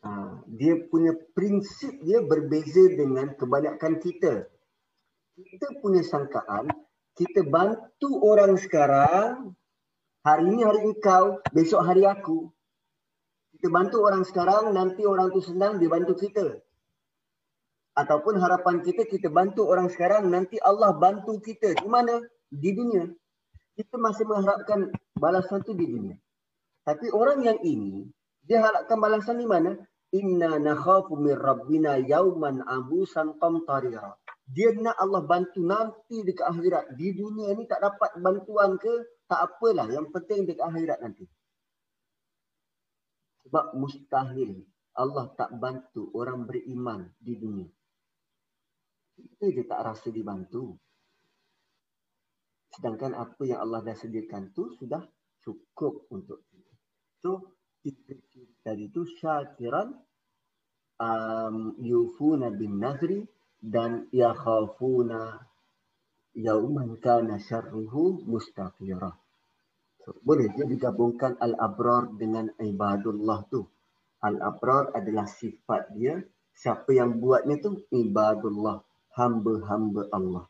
Ha, dia punya prinsip dia berbeza dengan kebanyakan kita. Kita punya sangkaan, kita bantu orang sekarang, hari ini hari kau, besok hari aku. Kita bantu orang sekarang, nanti orang tu senang, dia bantu kita. Ataupun harapan kita, kita bantu orang sekarang, nanti Allah bantu kita. Di mana? Di dunia. Kita masih mengharapkan balasan tu di dunia. Tapi orang yang ini, dia harapkan balasan di mana? Inna nakhafu min rabbina yauman abusan qamtarira. Dia nak Allah bantu nanti di akhirat. Di dunia ni tak dapat bantuan ke, tak apalah. Yang penting di akhirat nanti. Sebab mustahil Allah tak bantu orang beriman di dunia. Kita je tak rasa dibantu. Sedangkan apa yang Allah dah sediakan tu sudah cukup untuk kita. So, kita tadi itu syakiran um, yufuna bin nazri dan yakhafuna yauman kana syarruhu mustaqira. So, boleh je digabungkan al-abrar dengan ibadullah tu. Al-abrar adalah sifat dia. Siapa yang buatnya tu ibadullah, hamba-hamba Allah.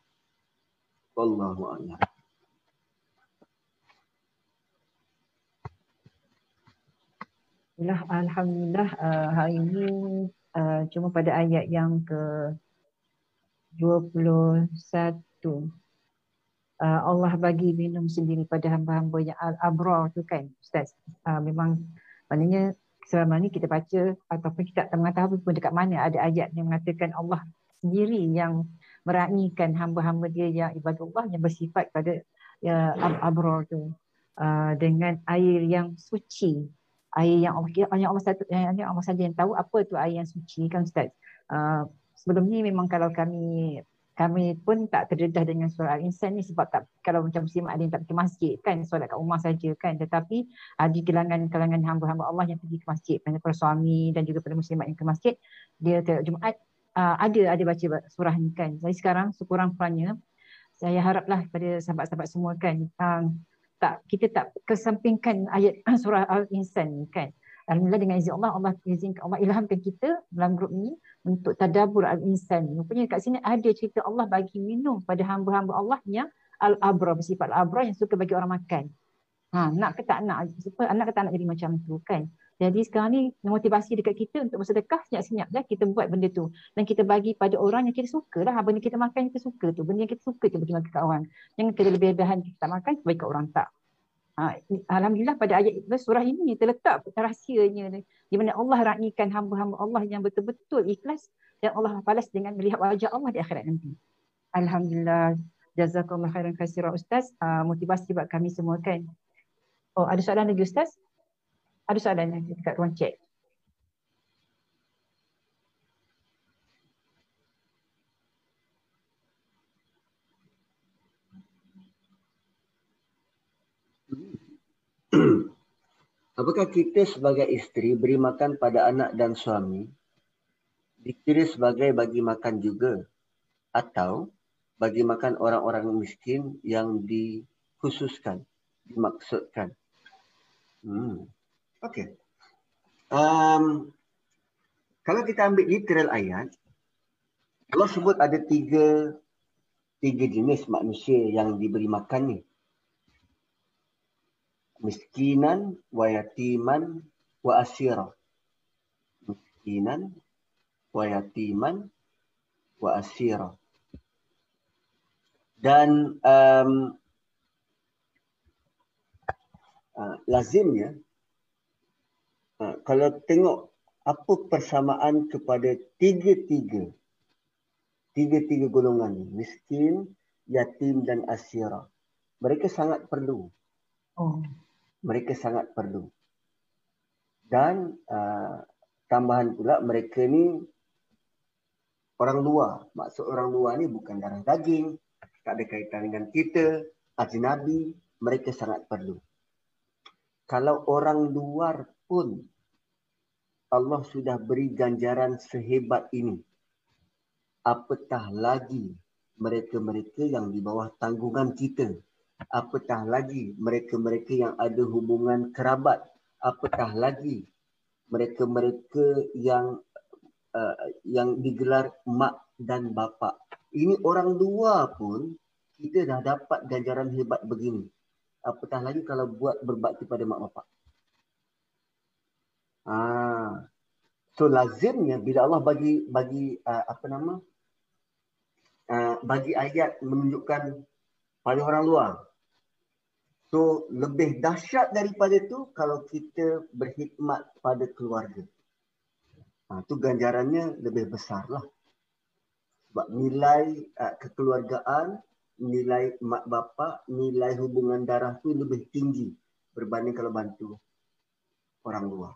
Wallahu a'lam. Alhamdulillah uh, hari ini uh, cuma pada ayat yang ke 21 uh, Allah bagi minum sendiri pada hamba-hamba yang al-abrar tu kan Ustaz. Uh, memang maknanya selama ni kita baca ataupun kita tak mengetahui pun dekat mana ada ayat yang mengatakan Allah sendiri yang meraihkan hamba-hamba dia yang ibadullah yang bersifat pada ya, al-abrar tu uh, dengan air yang suci air yang Allah hanya Allah satu hanya Allah saja yang tahu apa tu air yang suci kan ustaz. Uh, sebelum ni memang kalau kami kami pun tak terdedah dengan solat al-insan ni sebab tak kalau macam muslim ada yang tak pergi masjid kan solat kat rumah saja kan tetapi uh, di kalangan-kalangan hamba-hamba Allah yang pergi ke masjid para suami dan juga para muslimat yang ke masjid dia tengok Jumaat uh, ada ada baca surah ni kan. Jadi sekarang sekurang-kurangnya saya haraplah kepada sahabat-sahabat semua kan uh, tak kita tak kesampingkan ayat surah al-insan ni kan Alhamdulillah dengan izin Allah Allah izinkan Allah ilhamkan kita dalam grup ni untuk tadabbur al-insan rupanya kat sini ada cerita Allah bagi minum pada hamba-hamba Allah yang al-abra bersifat al-abra yang suka bagi orang makan ha nak ke tak nak supaya anak ke tak nak jadi macam tu kan Jadi sekarang ni motivasi dekat kita untuk bersedekah senyap-senyap dah kita buat benda tu. Dan kita bagi pada orang yang kita suka lah. Benda kita makan yang kita suka tu. Benda yang kita suka tu bagi makan kat orang. Jangan kita lebih bahan kita tak makan, bagi kat orang tak. Ha, Alhamdulillah pada ayat surah ini terletak rahsianya di mana Allah raihkan hamba-hamba Allah yang betul-betul ikhlas dan Allah balas dengan melihat wajah Allah di akhirat nanti. Alhamdulillah. Jazakallah khairan kasira Ustaz. Uh, motivasi buat kami semua kan. Oh, ada soalan lagi Ustaz? Ada soalan lagi dekat ruang chat. Apakah kita sebagai isteri beri makan pada anak dan suami dikira sebagai bagi makan juga atau bagi makan orang-orang miskin yang dikhususkan, dimaksudkan? Hmm. Okey. Um, kalau kita ambil literal ayat, Allah sebut ada tiga tiga jenis manusia yang diberi makan ni. Miskinan, wa yatiman, wa asira. Miskinan, wa yatiman, wa asira. Dan um, uh, lazimnya Ha, kalau tengok apa persamaan kepada tiga-tiga tiga-tiga golongan ni miskin yatim dan asyira mereka sangat perlu oh. Mereka sangat perlu dan uh, tambahan pula mereka ni orang luar maksud orang luar ni bukan darah daging tak ada kaitan dengan kita ajnabi mereka sangat perlu kalau orang luar pun Allah sudah beri ganjaran sehebat ini. Apatah lagi mereka-mereka yang di bawah tanggungan kita. Apatah lagi mereka-mereka yang ada hubungan kerabat. Apatah lagi mereka-mereka yang uh, yang digelar mak dan bapa. Ini orang dua pun kita dah dapat ganjaran hebat begini. Apatah lagi kalau buat berbakti pada mak bapak. Ah. So lazimnya bila Allah bagi bagi uh, apa nama? Uh, bagi ayat menunjukkan pada orang luar. So lebih dahsyat daripada itu kalau kita berkhidmat pada keluarga. Ha, tu ganjarannya lebih besar lah. Sebab nilai uh, kekeluargaan, nilai mak bapa, nilai hubungan darah tu lebih tinggi berbanding kalau bantu orang luar.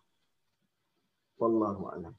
Wallahu a'lam.